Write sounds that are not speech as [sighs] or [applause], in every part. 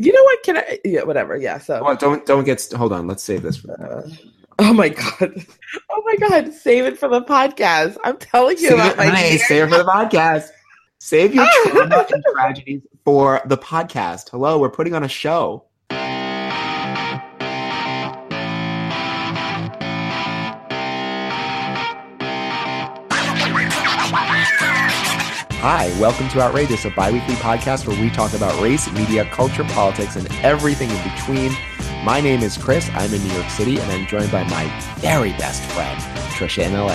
You know what? Can I? Yeah, whatever. Yeah. So. Well, don't don't get. Hold on. Let's save this. For Uh, oh my god! [laughs] Oh my god! Save it for the podcast. I'm telling you Save about it, my save it for the podcast. Save your [laughs] trauma and tragedies for the podcast. Hello, we're putting on a show. Hi, welcome to Outrageous, a bi-weekly podcast where we talk about race, media, culture, politics, and everything in between. My name is Chris. I'm in New York City, and I'm joined by my very best friend, Trisha in LA.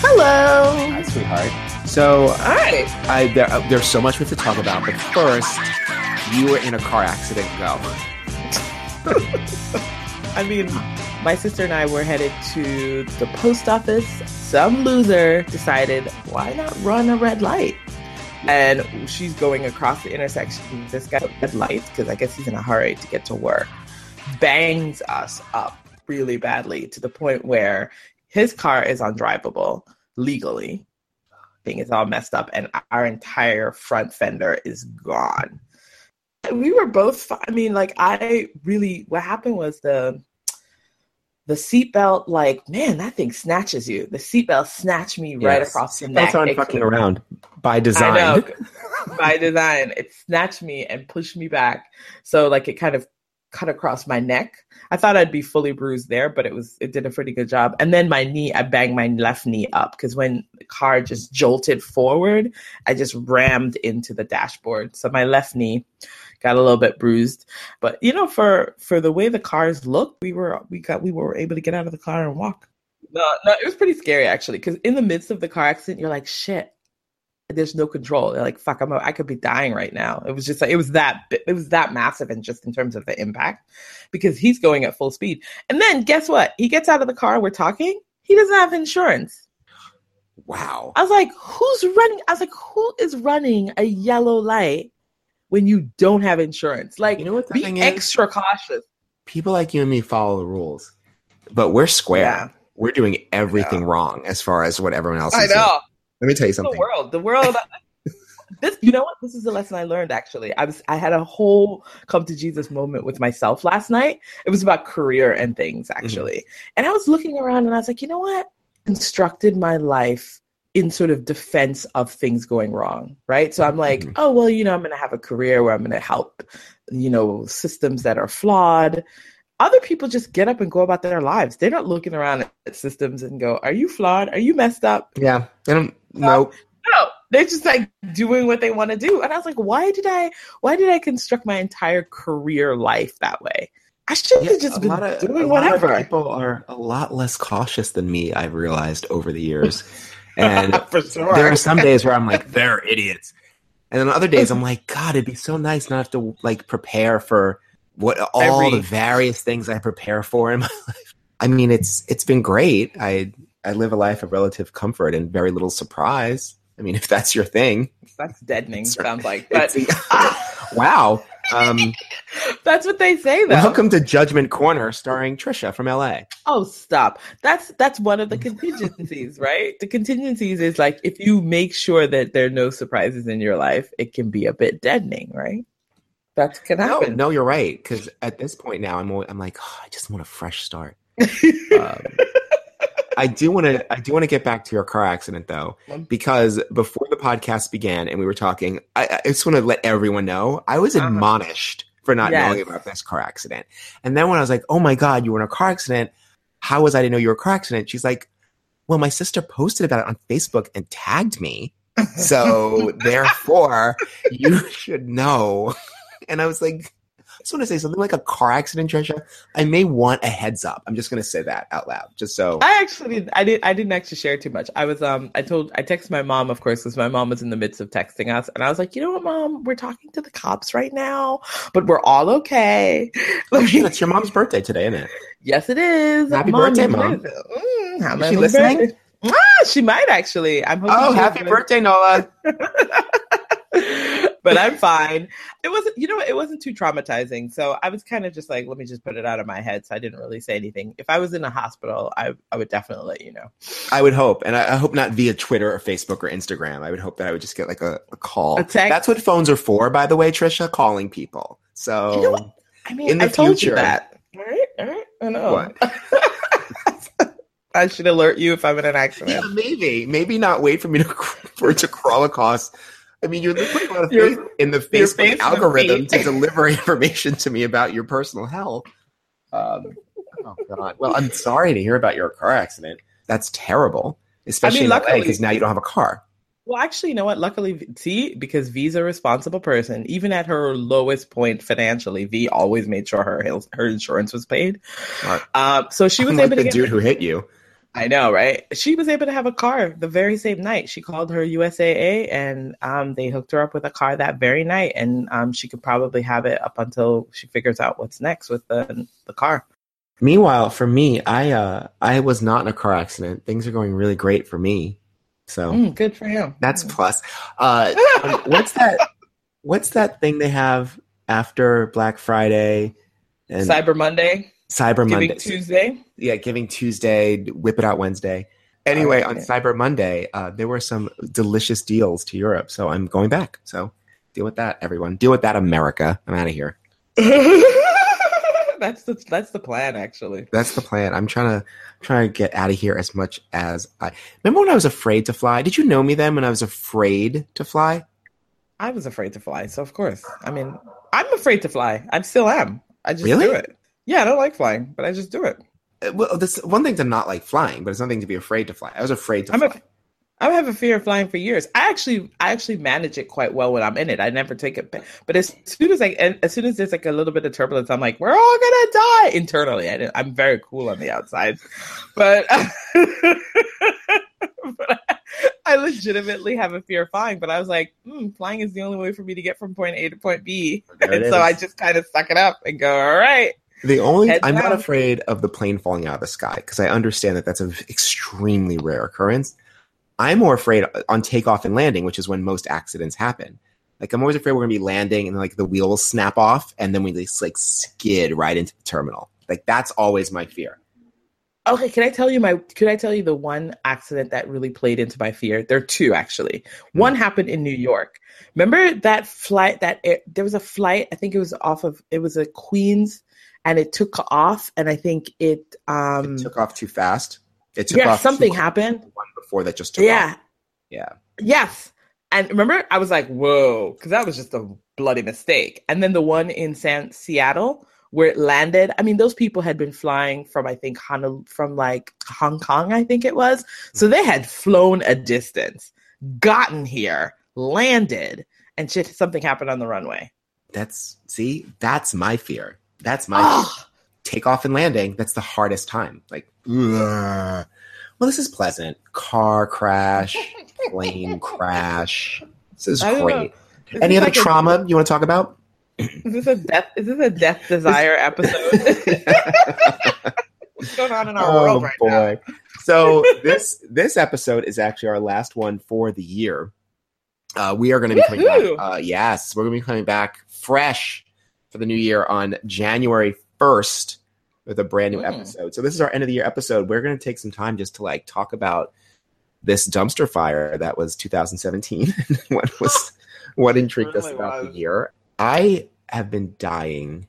Hello. Hi, sweetheart. So right. I, there, uh, there's so much we have to talk about, but first, you were in a car accident. Go. [laughs] [laughs] I mean, my sister and I were headed to the post office. Some loser decided, why not run a red light? And she's going across the intersection. This guy red lights because I guess he's in a hurry to get to work. Bangs us up really badly to the point where his car is undrivable legally. Thing is all messed up, and our entire front fender is gone. We were both. I mean, like I really. What happened was the the seatbelt. Like man, that thing snatches you. The seatbelt snatched me right across the neck. aren't It fucking around by design. [laughs] By design, it snatched me and pushed me back. So like it kind of cut across my neck. I thought I'd be fully bruised there, but it was it did a pretty good job. And then my knee, I banged my left knee up because when the car just jolted forward, I just rammed into the dashboard. So my left knee got a little bit bruised. But you know, for for the way the cars looked, we were we got we were able to get out of the car and walk. No, no, it was pretty scary actually, because in the midst of the car accident, you're like, shit, there's no control. You're like, fuck, I'm, a, I could be dying right now. It was just like, it was that, it was that massive, and just in terms of the impact, because he's going at full speed. And then guess what? He gets out of the car. We're talking. He doesn't have insurance. Wow. I was like, who's running? I was like, who is running a yellow light when you don't have insurance? Like, You know what the be thing is? extra cautious. People like you and me follow the rules, but we're square. Yeah. We're doing everything wrong as far as what everyone else I is doing. know. Let me tell you something. the world the world [laughs] uh, this you know what this is a lesson i learned actually i was i had a whole come to jesus moment with myself last night it was about career and things mm-hmm. actually and i was looking around and i was like you know what constructed my life in sort of defense of things going wrong right so i'm like Mhm. oh well you know i'm going to have a career where i'm going to help you know systems that are flawed other people just get up and go about their lives they're not looking around at systems and go are you flawed are you messed up Yeah. I don't. No. no, they're just like doing what they want to do. And I was like, why did I why did I construct my entire career life that way? I should have Yeah, just been of, doing a lot of whatever. people are a lot less cautious than me. I've realized over the years, [laughs] and [laughs] For sure. there are some days where I'm like, they're idiots. And then other days I'm like, God, it'd be so nice not to like prepare for what all Every- the various things I prepare for in [laughs] my life. I mean, it's it's been great. I I live a life of relative comfort and very little surprise. I mean, if that's your thing, That's deadening, sounds like. [laughs] But wow. Um, [laughs] that's what they say though. welcome to Judgment Corner, starring Trisha from LA. Oh, stop. That's that's one of the contingencies, [laughs] right? The contingencies is like if you make sure that there are no surprises in your life, it can be a bit deadening, right? That can happen. no, you're right. Because at this point now, I'm I'm like, oh, I just want a fresh start. [laughs] Um, I do want to I do want to get back to your car accident though, because before the podcast began and we were talking, I, I just want to let everyone know I was Uh-huh. admonished for not Yes. knowing about this car accident. And then when I was like, "Oh my god, you were in a car accident," how was I to know you were a car accident? She's like, "Well, my sister posted about it on Facebook and tagged me, [laughs] so therefore you should know." [laughs] And I was like, just want to say something like a car accident, Trisha. I may want a heads up. I'm just going to say that out loud, just so. I actually I didn't I didn't actually share too much. I was um I told I texted my mom of course because my mom was in the midst of texting us and I was like, you know what, mom, we're talking to the cops right now, but we're all okay. [laughs] Oh, shit, it's your mom's birthday today, isn't it? yes, it is. Happy birthday, Mom. did it. Mm, happy Is she listening? birthday. Ah, she might actually. I'm hoping. Oh, happy birthday, Nola! [laughs] but I'm fine. It wasn't, you know, it wasn't too traumatizing. So I was kind of just like, let me just put it out of my head. So I didn't really say anything. If I was in a hospital, I I would definitely let you know. I would hope, and I, I hope not via Twitter or Facebook or Instagram. I would hope that I would just get like a, a call. A? That's what phones are for, by the way, Trisha. Calling people. So You know? I mean, In the I future- that. All right, all right. I know. What? [laughs] I should alert you if I'm in an accident. yeah, maybe, maybe not wait for me to [laughs] for it to crawl across. I mean, you're putting a lot of Your- faith in the Facebook faith in the algorithm to deliver [laughs] information to me about your personal health. Um, oh God. Well, I'm sorry to hear about your car accident. That's terrible, especially in LA luckily- because now you don't have a car. Well, actually, you know what? Luckily, see, because V's a responsible person, even at her lowest point financially, V always made sure her her insurance was paid. Um, so she was Unlike able to the get. dude who hit you. I know, right? She was able to have a car the very same night. She called her USAA, and um, they hooked her up with a car that very night, and um, she could probably have it up until she figures out what's next with the the car. Meanwhile, for me, I uh, I was not in a car accident. Things are going really great for me. So Mm, good for him. that's plus. Uh, um, [laughs] what's that? What's that thing they have after Black Friday and Cyber Monday, Cyber Giving Monday? Tuesday. yeah, Giving Tuesday, Whip It Out Wednesday. Anyway, Oh, on. Cyber Monday, uh, there were some delicious deals to Europe, so I'm going back. So deal with that, everyone. Deal with that, America. I'm out of here. [laughs] that's the that's the plan, actually. That's the plan. I'm trying to trying to get out of here as much as I remember when I was afraid to fly. Did you know me then when I was afraid to fly? I was afraid to fly, so of course. I mean, I'm afraid to fly. I still am. I just Really? do it. Yeah, I don't like flying, but I just do it. Uh, Well, this one thing to not like flying, but it's nothing to be afraid to fly. I was afraid to I'm fly. a, I have a fear of flying for years. I actually, I actually manage it quite well when I'm in it. I never take it, but as soon as I, and as soon as there's like a little bit of turbulence, I'm like, we're all gonna die internally. I, I'm very cool on the outside, but, [laughs] but I, I legitimately have a fear of flying. But I was like, hmm, flying is the only way for me to get from point A to point B, There and so I just kind of suck it up and go, all right. The only Head I'm not afraid of the plane falling out of the sky because I understand that that's an extremely rare occurrence. I'm more afraid on takeoff and landing, which is when most accidents happen. Like I'm always afraid we're gonna be landing and like the wheel will snap off and then we just like skid right into the terminal. Like that's always my fear. Okay, can I tell you my? Could I tell you the one accident that really played into my fear? There are two actually. Hmm. One happened in New York. Remember that flight? That air, there was a flight. I think it was off of. It was a Queens, and it took off. And I think it. um it took off too fast. It took Yeah, off something happened. One before that just took Yeah. off. Yeah. Yes. And remember, I was like, "Whoa," because that was just a bloody mistake. And then the one in San Seattle where it landed. I mean, those people had been flying from I think Honolulu, from like Hong Kong, I think it was. So they had flown a distance, gotten here, landed, and shit. Something happened on the runway. That's see, that's my fear. That's my takeoff and landing. That's the hardest time. Like, ugh. well, this is pleasant. Car crash, [laughs] plane crash. This is I don't know. great. Is Any other like a- trauma you want to talk about? is this a death? Is this a death desire episode? [laughs] What's going on in our world right now? Oh, so this this episode is actually our last one for the year. Uh, we are going to be coming back. Uh, yes, we're going to be coming back fresh for the new year on January first with a brand new Mm. episode. So this is our end of the year episode. We're going to take some time just to like talk about this dumpster fire that was 2017. [laughs] what was [gasps] what intrigued us about was. the year? I have been dying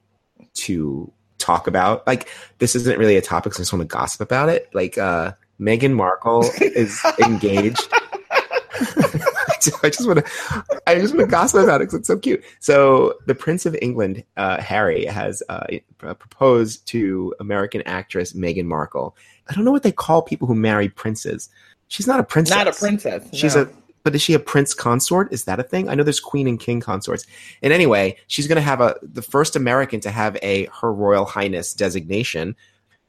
to talk about like this isn't really a topic so i just want to gossip about it like uh meghan markle [laughs] is engaged [laughs] [laughs] i just want to i just want to gossip about it because it's so cute so the prince of england uh harry has uh proposed to american actress meghan markle i don't know what they call people who marry princes she's not a princess Not a princess. She's no. a but is she a prince consort? Is that a thing? I know there's queen and king consorts. And anyway, she's going to have a the first American to have a her royal highness designation.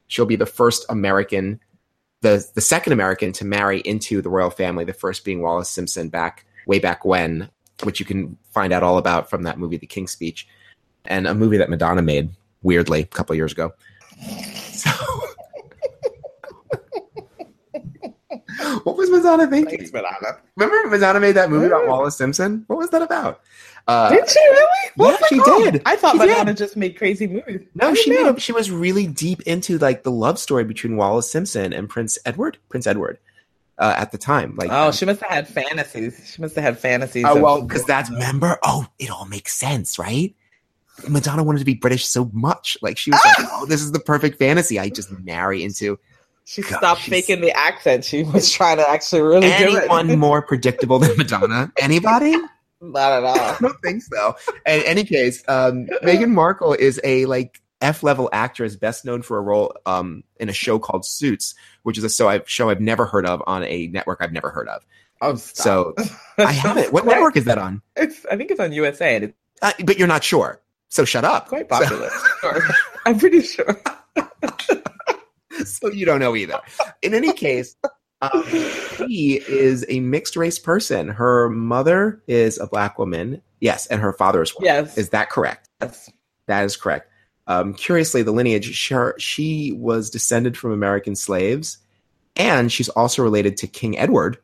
She'll be the first American the the second American to marry into the royal family, the first being Wallis Simpson back way back when, which you can find out all about from that movie The King's Speech and a movie that Madonna made weirdly a couple years ago. So [laughs] What was Madonna thinking? Thanks, Madonna. Remember Madonna made that movie about Wallis Simpson? What was that about? Uh, Did she really? yeah, she did. I thought She Madonna did. just made crazy movies. no, she didn't made she was really deep into like the love story between Wallis Simpson and Prince Edward, Prince Edward, uh, at the time. Like, Oh, she must have had fantasies. She must have had fantasies. oh of- well, because that's remember. Oh, it all makes sense, right? Madonna wanted to be British so much. Like she was like, "Oh, this is the perfect fantasy. I just marry into." She God, stopped she's- faking the accent. She was trying to actually really do it. Anyone more predictable than Madonna? [laughs] Anybody? Not at all. [laughs] I don't think so. In any case, um, Meghan Markle is a like F level actress, best known for a role um, in a show called Suits, which is a show I've, show I've never heard of on a network I've never heard of. Oh, stop. So [laughs] I haven't. What network is that on? It's, I think it's on USA and it's Uh, but you're not sure. So shut up. quite popular. [laughs] Sure. I'm pretty sure. so you don't know either. In any case, um, she is a mixed race person. Her mother is a black woman. Yes, and her father is white. Yes. Is that correct? Yes. That is correct. Um, curiously, the lineage, she, she was descended from American slaves, and she's also related to King Edward,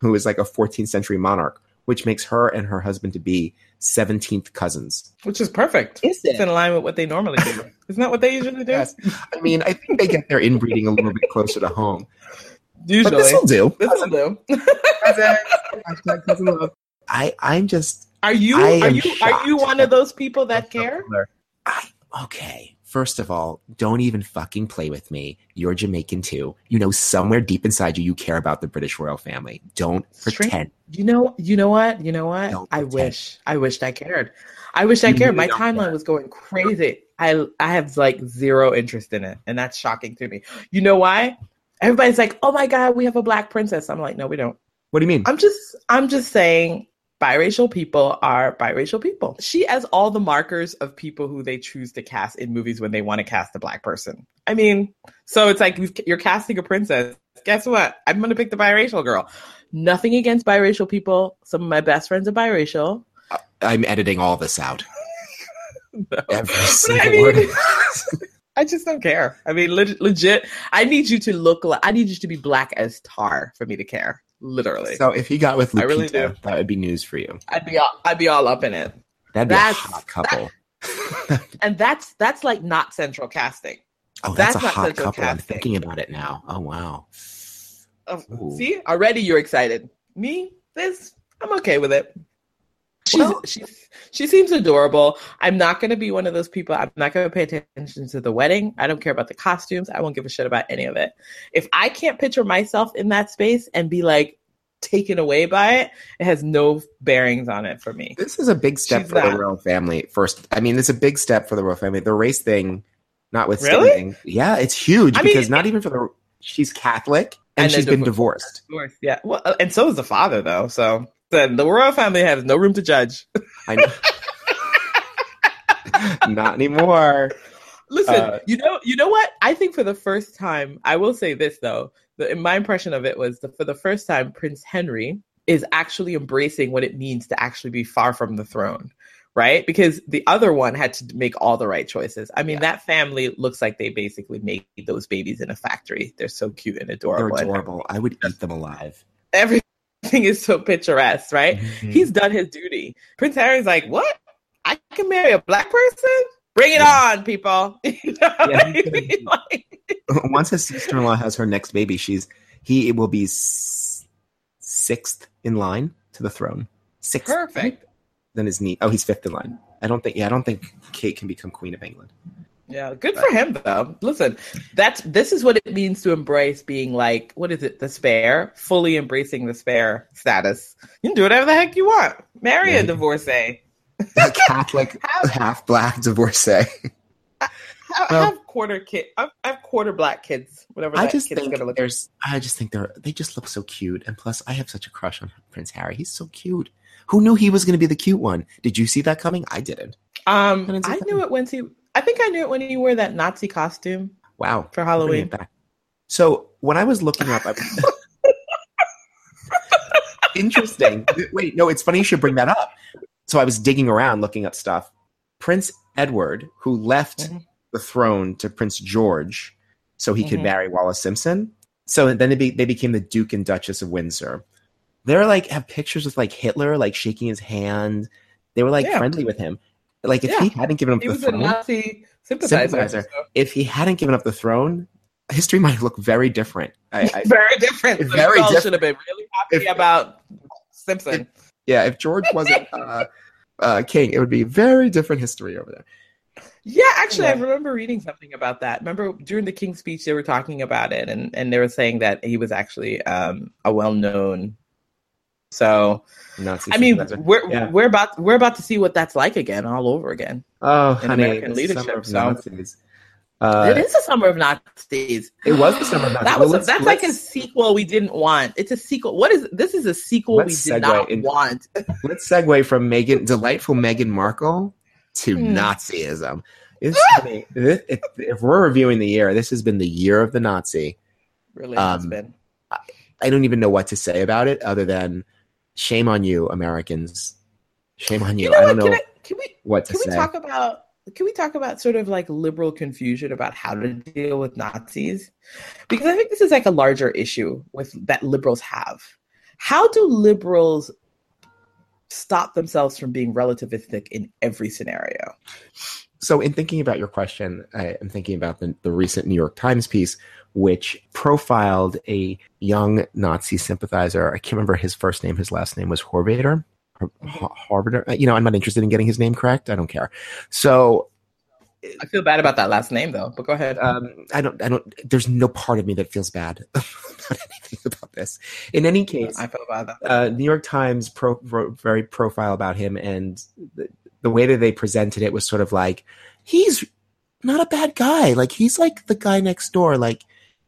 who is like a 14th century monarch, which makes her and her husband to be 17th cousins. Which is perfect. Is It's in line with what they normally do. Isn't that what they usually do? Yes. I mean, I think they get their inbreeding a little bit closer to home. But Usually. this will do. This will do. [laughs] Hashtag. I, I'm just Are you are am you are you one of those people that care? I, okay. First of all, don't even fucking play with me. You're Jamaican too. You know, somewhere deep inside you, you care about the British royal family. Don't pretend. You know, you know what? You know what? Don't I pretend. wish. I wished I cared. I wish I cared. My timeline care. was going crazy. I I have like zero interest in it, and that's shocking to me. You know why? Everybody's like, "Oh my god, we have a black princess." I'm like, "No, we don't." What do you mean? I'm just I'm just saying biracial people are biracial people. She has all the markers of people who they choose to cast in movies when they want to cast a black person. I mean, so it's like you're casting a princess. Guess what? I'm going to pick the biracial girl. Nothing against biracial people. Some of my best friends are biracial. I'm editing all this out. [laughs] No. Every But single I mean, word. [laughs] I just don't care. I mean, leg- legit. I need you to look like. I need you to be black as tar for me to care. Literally, so if he got with Lupita, I really do. that would be news for you. I'd be all. I'd be all up in it. That'd be That's- a hot couple. [laughs] And that's that's like not central casting. oh, that's, that's a not hot central couple. I'm thinking about it now. Oh wow. Oh, Ooh. see, already you're excited. Me, this, I'm okay with it. She's, Well- she's she seems adorable. I'm not going to be one of those people. I'm not going to pay attention to the wedding. I don't care about the costumes. I won't give a shit about any of it. If I can't picture myself in that space and be like taken away by it, it has no bearings on it for me. This is a big step She's for the royal family. First, I mean, it's a big step for the royal family. The race thing, notwithstanding, yeah, it's huge I mean, because not even for the she's Catholic and, And she's been divorced. Course, yeah. Well, and so is the father, though. So then the royal family has no room to judge. I know. [laughs] not anymore. Listen, Uh, you know, you know what? I think for the first time, I will say this though. The, my impression of it was that for the first time, Prince Henry is actually embracing what it means to actually be far from the throne, right? Because the other one had to make all the right choices. I mean, Yeah. that family looks like they basically made those babies in a factory. They're so cute and adorable. They're adorable. I would eat them alive. Everything is so picturesque, right? Mhm. He's done his duty. Prince Harry's like, what? I can marry a black person? Bring it Yeah. on, people. [laughs] You know Yeah, I mean? Like- [laughs] Once his sister-in-law has her next baby, she's he will be s- sixth in line to the throne. Sixth. Perfect. Then his knee. Oh, he's fifth in line. I don't think. Yeah, I don't think Kate can become queen of England. Yeah, good for him though. Listen, that's this is what it means to embrace being like what is it, the spare, fully embracing the spare status. You can do whatever the heck you want. Marry a divorcee. A Catholic, [laughs] Have, half black divorcee. have, Well- have quarter kid. I have quarter black kids. Whatever I just think gonna look. there's. I just think they're. They just look so cute, and plus, I have such a crush on Prince Harry. He's so cute. Who knew he was going to be the cute one? Did you see that coming? I didn't. Um, it I knew it when he. I think I knew it when you wore that Nazi costume Wow. for Halloween. So when I was looking up, I [laughs] interesting. Wait, no, it's funny you should bring that up. So I was digging around, looking up stuff. Prince Edward, who left Mhm. the throne to Prince George, so he could Mhm. marry Wallis Simpson. So then they, be, they became the Duke and Duchess of Windsor. They're like have pictures with like Hitler, like shaking his hand. They were like Yeah. friendly with him. Like if Yeah. he hadn't given up He the was a throne, Nazi sympathizer. Sympathizer. so- if he hadn't given up the throne, history might look very different. I, I, [laughs] very different. So Very different. should have been really happy If- about Simpson. yeah, if George wasn't [laughs] uh, uh, king, it would be very different history over there. Yeah, actually, I remember reading something about that. Remember during the King's speech, they were talking about it, and, and they were saying that he was actually um, a well known. So, Nazi I mean, we're yeah. we're about we're about to see what that's like again, all over again. Oh, in honey, American leadership. So. Nazis. Uh, it is a summer of Nazis. It was the summer of Nazis. That was well, that's like a sequel we didn't want. It's a sequel. What is this? Is a sequel we did not in, want. let's segue from Meghan, delightful Meghan Markle, to mm. Nazism. It's funny. If, if, we're reviewing the year, this has been the year of the Nazi. Really um, has been. I, I, don't even know what to say about it other than shame on you, Americans. Shame on you. you know I don't what? know can, I, can we, what to can say. Can we talk about can we talk about sort of like liberal confusion about how to deal with Nazis? Because I think this is like a larger issue with that liberals have. How do liberals stop themselves from being relativistic in every scenario? So, in thinking about your question, I am thinking about the, the recent New York Times piece, which profiled a young Nazi sympathizer. I can't remember his first name. His last name was Horvater. Harvard. You know, I'm not interested in getting his name correct. I don't care. So I feel bad about that last name though, but go ahead. Um, I don't, I don't, there's no part of me that feels bad [laughs] about anything about this. In any case, I feel bad. Uh, New York Times pro, wrote very profile about him and the, way that they presented it was sort of like, he's not a bad guy. Like he's like the guy next door. Like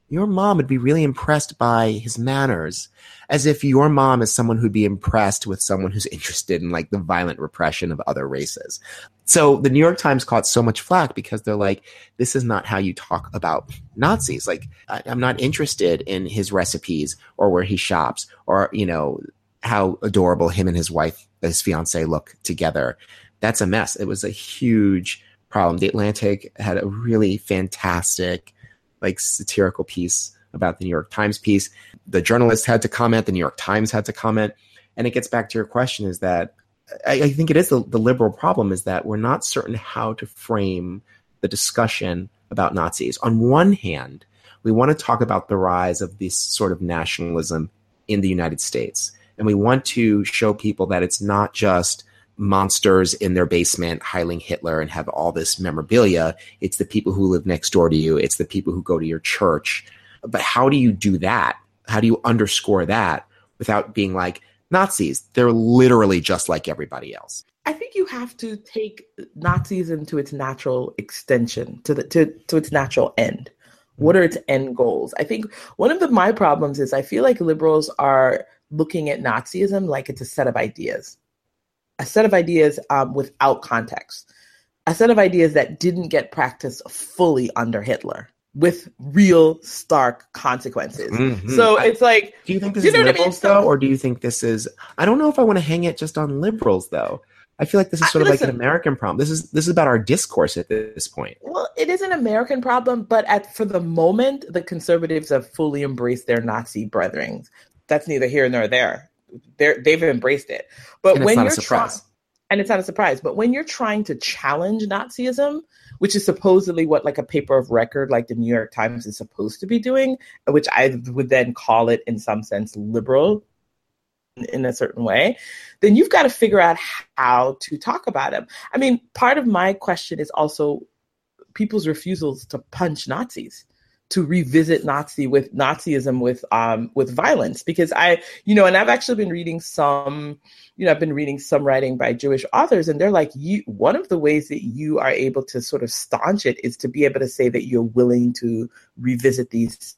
your mom would be really impressed by his manners as if your mom is someone who'd be impressed with someone who's interested in like the violent repression of other races. So the New York Times caught so much flack because they're like, this is not how you talk about Nazis. Like, I, am not interested in his recipes or where he shops or, you know, how adorable him and his wife, his fiance look together. That's a mess. It was a huge problem. The Atlantic had a really fantastic like satirical piece about the New York Times piece. The journalist had to comment, the New York Times had to comment. And it gets back to your question is that I, I think it is the, the liberal problem is that we're not certain how to frame the discussion about Nazis. On one hand, we want to talk about the rise of this sort of nationalism in the United States. And we want to show people that it's not just monsters in their basement heiling Hitler and have all this memorabilia. It's the people who live next door to you. It's the people who go to your church. But how do you do that? How do you underscore that without being like Nazis? They're literally just like everybody else. I think you have to take Nazism to its natural extension, to the to, to its natural end. What are its end goals? I think one of the my problems is I feel like liberals are looking at Nazism like it's a set of ideas a set of ideas um, without context, a set of ideas that didn't get practiced fully under Hitler with real stark consequences. Mm-hmm. So it's like, do you think this you is liberals I mean? though, or do you think this is? I don't know if I want to hang it just on liberals though. I feel like this is sort I, of listen, like an American problem. This is this is about our discourse at this point. Well, it is an American problem, but at for the moment, the conservatives have fully embraced their Nazi brethren. That's neither here nor there they're they've embraced it. But when you're trying, and it's not a surprise. But when you're trying to challenge Nazism, which is supposedly what like a paper of record like the New York Times is supposed to be doing, which I would then call it in some sense liberal in a certain way, then you've got to figure out how to talk about them. I mean, part of my question is also people's refusals to punch Nazis to revisit Nazi with Nazism with um with violence because I you know and I've actually been reading some you know I've been reading some writing by Jewish authors and they're like you one of the ways that you are able to sort of staunch it is to be able to say that you're willing to revisit these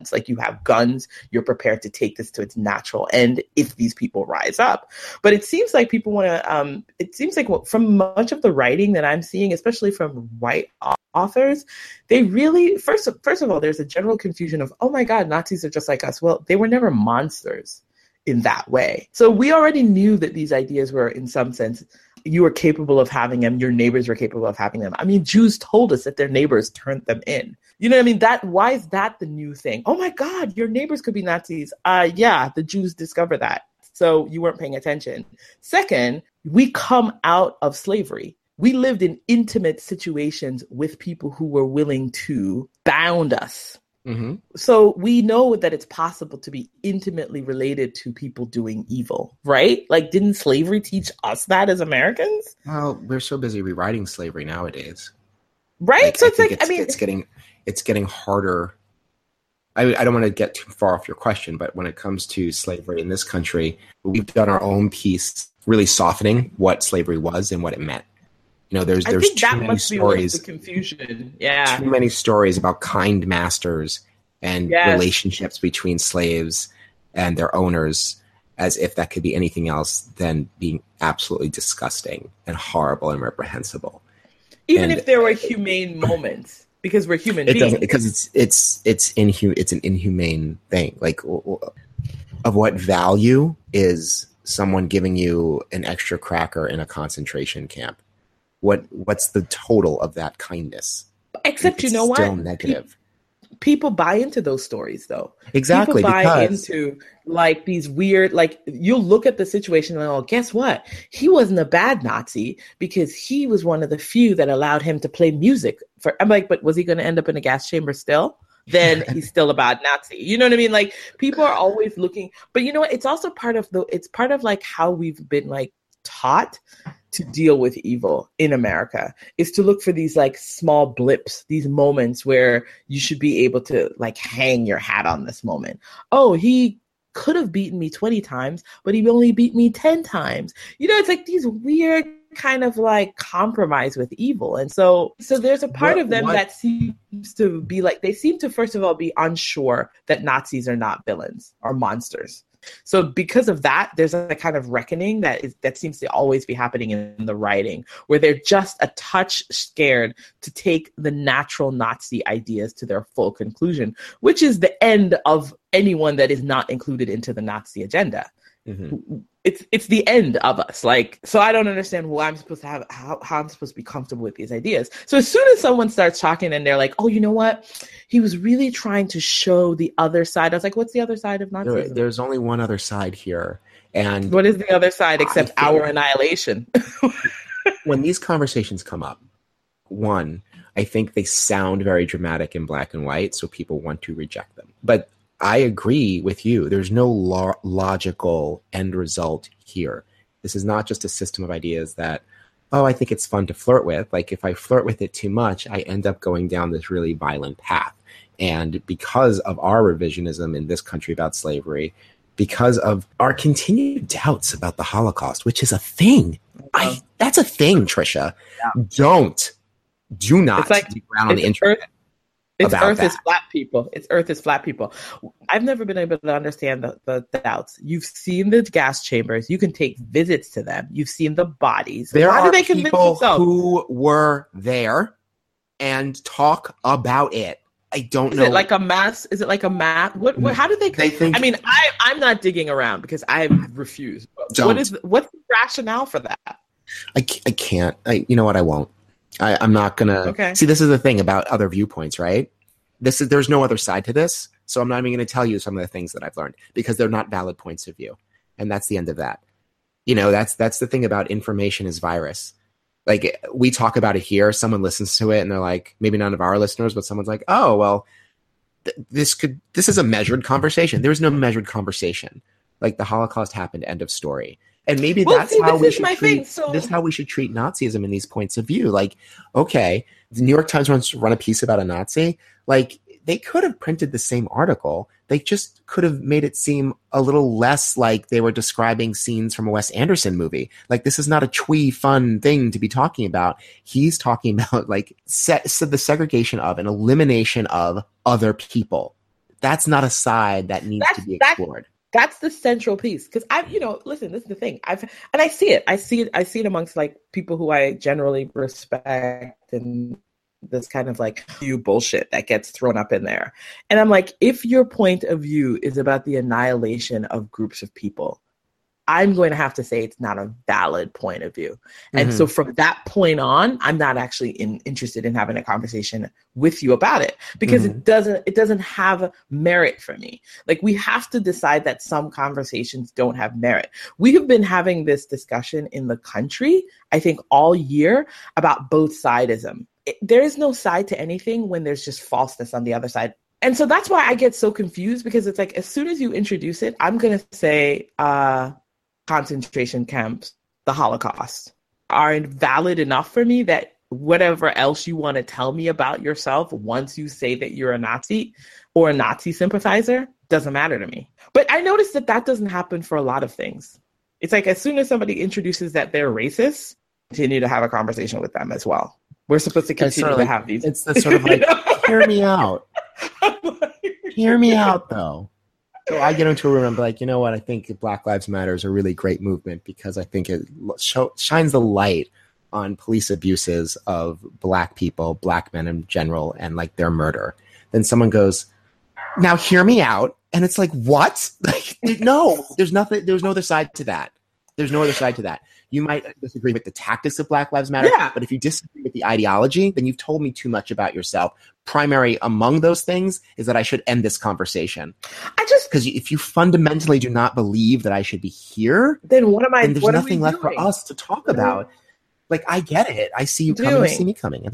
it's like you have guns, you're prepared to take this to its natural end if these people rise up. But it seems like people want to, um, it seems like from much of the writing that I'm seeing, especially from white authors, they really, first, first of all, there's a general confusion of, oh my God, Nazis are just like us. Well, they were never monsters in that way. So we already knew that these ideas were, in some sense, you were capable of having them, your neighbors were capable of having them. I mean, Jews told us that their neighbors turned them in. You know what I mean? That why is that the new thing? Oh my God, your neighbors could be Nazis. Uh yeah, the Jews discovered that. So you weren't paying attention. Second, we come out of slavery. We lived in intimate situations with people who were willing to bound us Mhm. So we know that it's possible to be intimately related to people doing evil, right? Like, didn't slavery teach us that as Americans? Well, we're so busy rewriting slavery nowadays. Right? Like, so it's like, I mean, it's getting it's getting harder. I, I don't want to get too far off your question, but when it comes to slavery in this country, we've done our own piece, really softening what slavery was and what it meant. You know, there's I there's think too that many must be stories, the confusion. Yeah. too many stories about kind masters and Yes. relationships between slaves and their owners, as if that could be anything else than being absolutely disgusting and horrible and reprehensible. Even and- if there were humane moments, because we're human it beings. doesn't because it's it's it's inhu- it's an inhumane thing like of what value is someone giving you an extra cracker in a concentration camp what what's the total of that kindness Except you know what? still negative people buy into those stories though. exactly People buy because into like these weird like you'll look at the situation and oh guess what? He wasn't a bad Nazi because he was one of the few that allowed him to play music for I'm like, but was he gonna end up in a gas chamber still? Then [laughs] he's still a bad Nazi. You know what I mean? Like people are always looking, but you know what? It's also part of the it's part of like how we've been like taught to deal with evil in America is to look for these like small blips, these moments where you should be able to like hang your hat on this moment. Oh, he could have beaten me 20 times, but he only beat me 10 times. You know, it's like these weird kind of like compromise with evil. And so so there's a part What- of them what- that seems to be like they seem to first of all be unsure that Nazis are not villains or monsters. So because of that, there's a kind of reckoning that is that seems to always be happening in the writing, where they're just a touch scared to take the natural Nazi ideas to their full conclusion, which is the end of anyone that is not included into the Nazi agenda Mhm. it's it's the end of us. Like so i don't understand why i'm supposed to have how, how i'm supposed to be comfortable with these ideas. So as soon as someone starts talking and they're like oh you know what? He was really trying to show the other side. I was like what's the other side of There- there's only one other side here and what is the other side except our annihilation? [laughs] When these conversations come up, one, I think they sound very dramatic in black and white, so people want to reject them. But I agree with you. There's no lo- logical end result here. This is not just a system of ideas that, oh, I think it's fun to flirt with. Like if I flirt with it too much, I end up going down this really violent path. And because of our revisionism in this country about slavery, because of our continued doubts about the Holocaust, which is a thing. I that's a thing, Trisha. Don't do not It's like- on the internet. earth, it's earth is flat people it's earth is flat people i've never been able to understand the, the doubts you've seen the gas chambers you can take visits to them you've seen the bodies There Why are do they convince people themselves? who were there and talk about it. I don't Is know. it like a mass? Is it like a mass? What, what? How do they? they think I mean, I I'm not digging around because I refuse. Don't. What is what's the rationale for that? I, I can't. I, you know what? I won't. I, I'm not gonna. Okay. See, this is the thing about other viewpoints, right? This is there's no other side to this, so I'm not even going to tell you some of the things that I've learned because they're not valid points of view, and that's the end of that. You know, that's that's the thing about information is virus. Like we talk about it here, someone listens to it, and they're like, maybe none of our listeners, but someone's like, oh well, th- this could this is a measured conversation. There was no measured conversation. Like the Holocaust happened, end of story. And maybe Well, that's see, how this we is should my treat thing, so- this is how we should treat Nazism in these points of view. Like, okay, the New York Times wants to run a piece about a Nazi. Like, they could have printed the same article. They just could have made it seem a little less like they were describing scenes from a Wes Anderson movie. Like, this is not a twee fun thing to be talking about. He's talking [laughs] about like se- so the segregation of and elimination of other people. That's not a side that needs That's- to be explored. That's the central piece because I, you know, listen. This is the thing. I've and I see it. I see it. I see it amongst like people who I generally respect and this kind of like you bullshit that gets thrown up in there. And I'm like, if your point of view is about the annihilation of groups of people, I'm going to have to say it's not a valid point of view. And Mhm. so from that point on, I'm not actually in, interested in having a conversation with you about it because it doesn't it doesn't have merit for me. Like we have to decide that some conversations don't have merit. We have been having this discussion in the country, I think all year about both sidism. It, there is no side to anything when there's just falseness on the other side and so that's why I get so confused because it's like as soon as you introduce it, I'm gonna say uh, concentration camps, the Holocaust are valid enough for me that whatever else you want to tell me about yourself once you say that you're a Nazi or a Nazi sympathizer doesn't matter to me. But I noticed that that doesn't happen for a lot of things. It's like as soon as somebody introduces that they're racist, continue to have a conversation with them as well. We're supposed to continue to like, have these. It's the sort of like, [laughs] hear me out. [laughs] hear me [laughs] out, though. So I get into a room and I'm like, you know what? I think Black Lives Matter is a really great movement because I think it show, shines the light on police abuses of black people, black men in general, and like their murder. Then someone goes, now hear me out. And it's like, what? [laughs] Like, no, there's nothing, there's no other side to that. There's no other side to that. You might disagree with the tactics of Black Lives Matter, Yeah. but if you disagree with the ideology, then you've told me too much about yourself. Primary among those things is that I should end this conversation. I just Because if you fundamentally do not believe that I should be here, then what am I? then there's nothing left doing? for us to talk What are we- about. Like, I get it. I see you coming, you see me coming.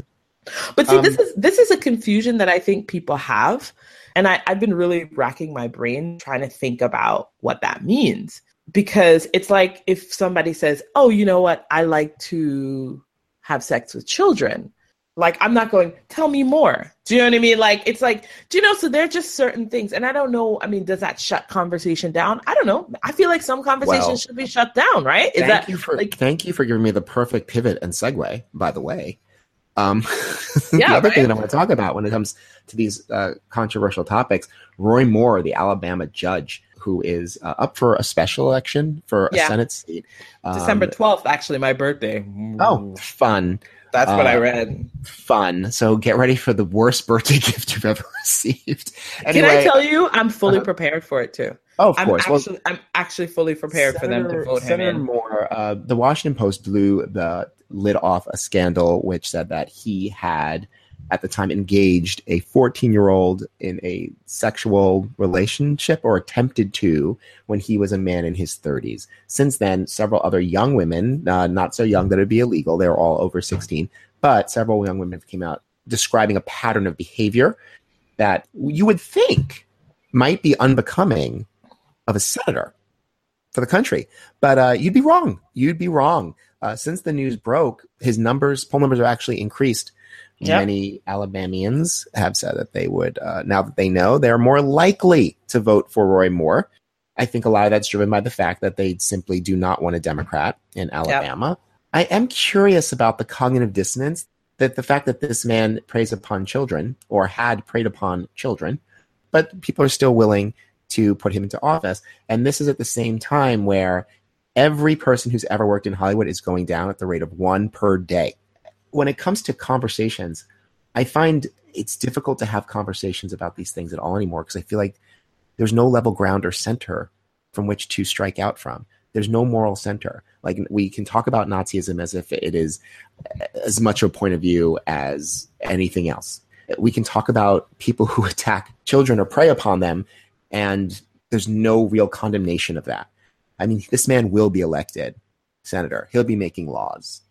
But see, this Um, is this is a confusion that I think people have, and I, I've been really racking my brain trying to think about what that means. Because it's like if somebody says, "Oh, you know what? I like to have sex with children." Like I'm not going, tell me more. Do you know what I mean? Like it's like, do you know? So there are just certain things, and I don't know. I mean, does that shut conversation down? I don't know. I feel like some conversations Well, should be shut down, right? Is thank that you for like- thank you for giving me the perfect pivot and segue. By the way, um, [laughs] the Yeah, other thing that I want to talk about when it comes to these uh, controversial topics, Roy Moore, the Alabama judge who is uh, up for a special election for a Yeah. Senate seat, um, December twelfth? Actually, my birthday. Oh, fun, that's what I uh, read. fun! So get ready for the worst birthday [laughs] gift you've ever [laughs] received. Can I tell you, I'm fully Uh-huh. prepared for it too. Oh, of I'm course. Well, actually, I'm actually fully prepared for them to Senator- vote him in. Moore, uh, the Washington Post blew the lid off a scandal which said that he had, at the time, engaged a 14 year old in a sexual relationship or attempted to when he was a man in his 30s. Since then, several other young women, uh, not so young that it'd be illegal, they were all over 16, but several young women have came out describing a pattern of behavior that you would think might be unbecoming of a senator for the country. But uh, you'd be wrong. You'd be wrong. Uh, since the news broke, his numbers, poll numbers, have actually increased. Yep. Many Alabamians have said that they would, uh, now that they know, they're more likely to vote for Roy Moore. I think a lot of that's driven by the fact that they simply do not want a Democrat in Alabama. I am curious about the cognitive dissonance that the fact that this man preys upon children or had preyed upon children, but people are still willing to put him into office. And this is at the same time where every person who's ever worked in Hollywood is going down at the rate of one per day. When it comes to conversations, I find it's difficult to have conversations about these things at all anymore because I feel like there's no level ground or center from which to strike out from. There's no moral center. Like we can talk about Nazism as if it is as much a point of view as anything else. We can talk about people who [laughs] attack children or prey upon them, and there's no real condemnation of that. I mean, this man will be elected senator. He'll be making laws.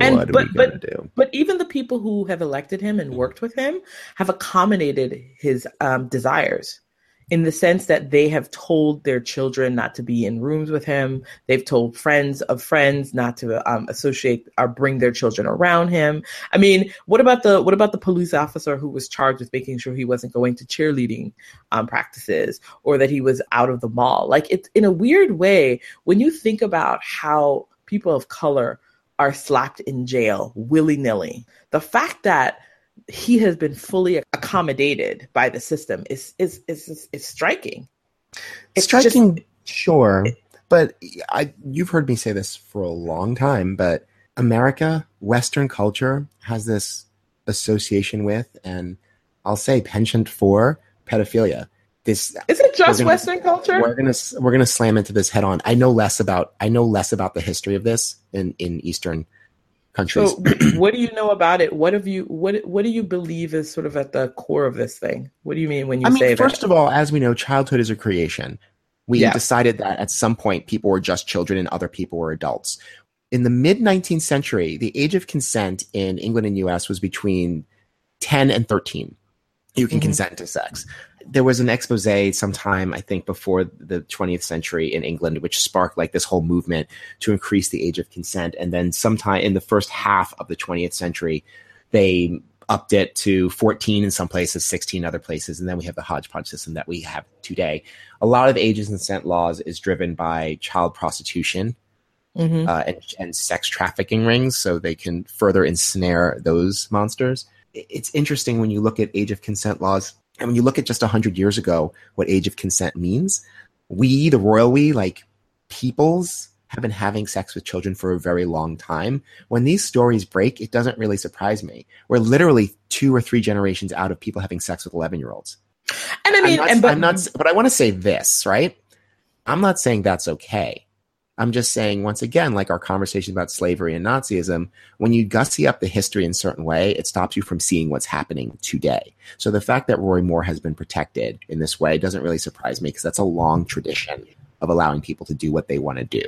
And- what but- but- do? But even the people who have elected him and worked with him have accommodated his um, desires in the sense that they have told their children not to be in rooms with him. They've told friends of friends not to um, associate or bring their children around him. I mean, what about the what about the police officer who was charged with making sure he wasn't going to cheerleading um, practices or that he was out of the mall? Like it's in a weird way when you think about how people of color are slapped in jail willy nilly. The fact that he has been fully accommodated by the system is is is is, is striking. It's just- striking, sure, but I you've heard me say this for a long time, but America, Western culture has this association with, and I'll say penchant for pedophilia. This Is it just gonna- Western culture? we're gonna we're gonna slam into this head on. I know less about I know less about the history of this in in Eastern countries. So, what do you know about it? What have you what What do you believe is sort of at the core of this thing? What do you mean when you I mean, say first that? of all, as we know, childhood is a creation. We Yeah. decided that at some point people were just children and other people were adults. In the mid 19th century, the age of consent in England and US was between 10 and 13. you can Mhm. consent to sex. There was an expose sometime, I think, before the 20th century in England, which sparked like this whole movement to increase the age of consent. And then sometime in the first half of the 20th century, they upped it to 14 in some places, 16 other places, and then we have the hodgepodge system that we have today. A lot of age of consent laws is driven by child prostitution Mhm. uh, and, and sex trafficking rings, so they can further ensnare those monsters. It's interesting when you look at age of consent laws, and when you look at just 100 years ago, what age of consent means. We, the royal we, like peoples, have been having sex with children for a very long time. When these stories break, it doesn't really surprise me. We're literally two or three generations out of people having sex with 11 year olds. And I mean, I'm not, and but, I'm not, but I want to say this, right? I'm not saying that's okay. I'm just saying, once again, like our conversation about slavery and Nazism, when you gussy up the history in a certain way, it stops you from seeing what's happening today. So the fact that Roy Moore has been protected in this way doesn't really surprise me because that's a long tradition of allowing people to do what they want to do.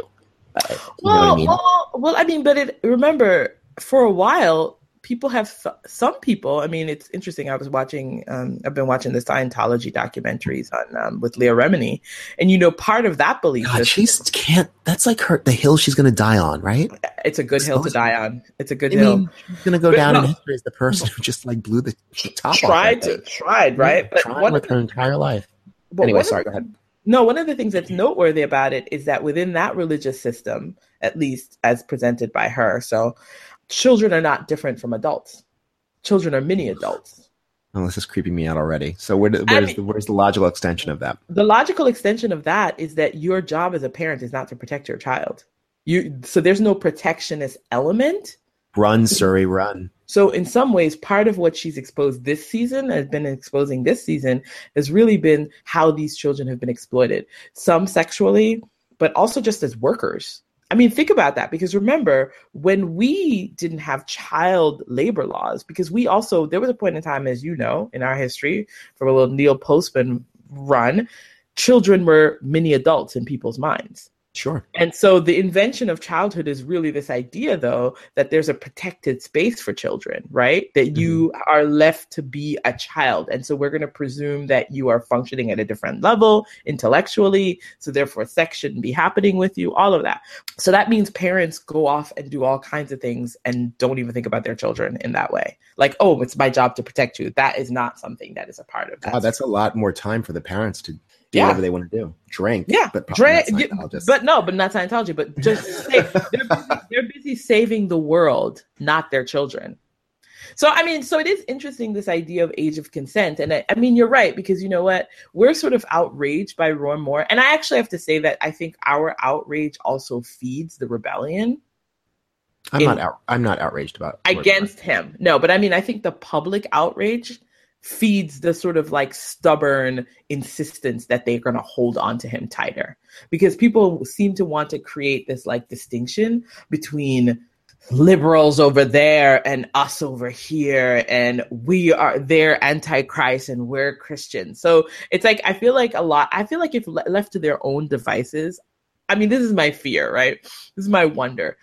Uh, well, I mean? well, well, I mean, but it, remember, for a while, people have some people. I mean, it's interesting. I was watching. Um, I've been watching the Scientology documentaries on um, with Leah Remini, and you know, part of that belief. God, she's can't. That's like her the hill she's going to die on, right? it's a good hill to die on. It's a good I hill. mean, she's going to go But down no. in history as the person who just like blew the top tried off. to, tried, right? But Tried with her entire life. but anyway, sorry. the- Go ahead. No, one of the things that's noteworthy about it is that within that religious system, at least as presented by her, so children are not different from adults. Children are mini adults. Oh, this is creeping me out already. So where, do- where's mean- the where's the logical extension of that? The logical extension of that is that your job as a parent is not to protect your child. You so there's no protectionist element. Run, Suri, run. So in some ways, part of what she's exposed this season has been exposing this season has really been how these children have been exploited. Some sexually, but also just as workers. I mean, think about that because remember when we didn't have child labor laws, because we also there was a point in time, as you know, in our history, from a little Neil Postman run, children were mini adults in people's minds. Sure. And so the invention of childhood is really this idea, though, that there's a protected space for children, right? That you mm-hmm. are left to be a child. And so we're going to presume that you are functioning at a different level intellectually. So therefore, sex shouldn't be happening with you, all of that. So that means parents go off and do all kinds of things and don't even think about their children in that way. Like, oh, it's my job to protect you. That is not something that is a part of that. Wow, that's a lot more time for the parents to do Yeah. whatever they want to do. Drink. Yeah, but Dra- but no, but not Scientology. But just [laughs] say, they're, busy, they're busy saving the world, not their children. So I mean, so it is interesting this idea of age of consent, and I, I mean, you're right because you know what, we're sort of outraged by Roy Moore, and I actually have to say that I think our outrage also feeds the rebellion I'm in- not out, I'm not outraged about against him. No, but I mean, I think the public outrage feeds the sort of like stubborn insistence that they're going to hold on to him tighter. Because people seem to want to create this like distinction between liberals over there and us over here and we are they're antichrist and we're christians so it's like i feel like a lot i feel like if left to their own devices i mean this is my fear right? This is my wonder.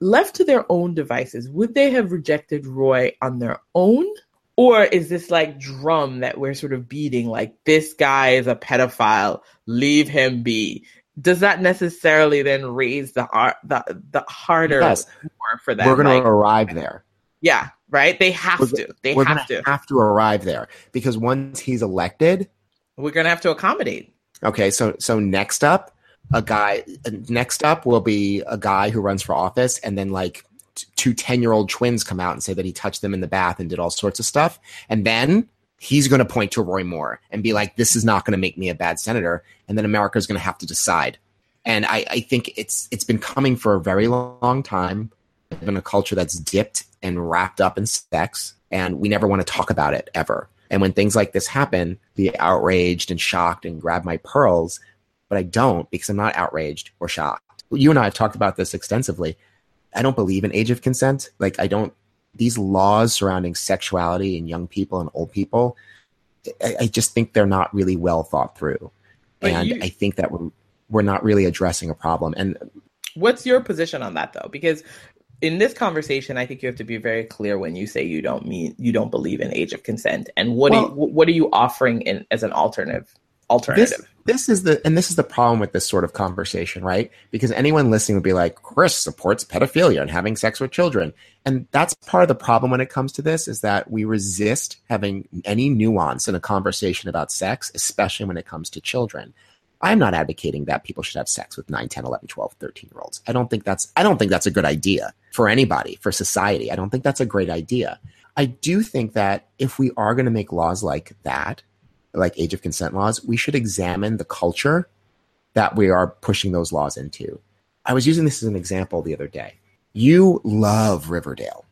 Left to their own devices, would they have rejected Roy on their own? Or is this like drum that we're sort of beating, like this guy is a pedophile, leave him be? Does that necessarily then raise the the the harder Yes. for them? We're going to arrive there. yeah, right. They have We're to. They We're have going to. to have to arrive there because once he's elected, We're gonna have to accommodate. Okay, so so next up, a guy. Next up will be a guy who runs for office, and then like two 10 year old twins come out and say that he touched them in the bath and did all sorts of stuff, and then he's going to point to Roy Moore and be like, "This is not going to make me a bad senator," and then America's going to have to decide. And I, I think it's it's been coming for a very long time. It's been a culture that's dipped and wrapped up in sex, and we never want to talk about it ever. And when things like this happen, be outraged and shocked and grab my pearls, but I don't because I'm not outraged or shocked. You and I have talked about this extensively. I don't believe in age of consent. Like I don't these laws surrounding sexuality in young people and old people. I, I just think they're not really well thought through, But and you- I think that we're we're not really addressing a problem. And What's your position on that though? Because in this conversation, I think you have to be very clear when you say you don't mean you don't believe in age of consent, and what Well- are you, what are you offering in as an alternative? Alternative. this this is the and this is the problem with this sort of conversation, right? Because anyone listening would be like, Chris supports pedophilia and having sex with children. And that's part of the problem when it comes to this is that we resist having any nuance in a conversation about sex, especially when it comes to children. I'm not advocating that people should have sex with 9, 10, 11, 12, 13 year olds. I don't think that's I don't think that's a good idea for anybody, for society. I don't think that's a great idea. I do think that if we are going to make laws like that, like age of consent laws, we should examine the culture that we are pushing those laws into. I was using this as an example the other day. You love Riverdale,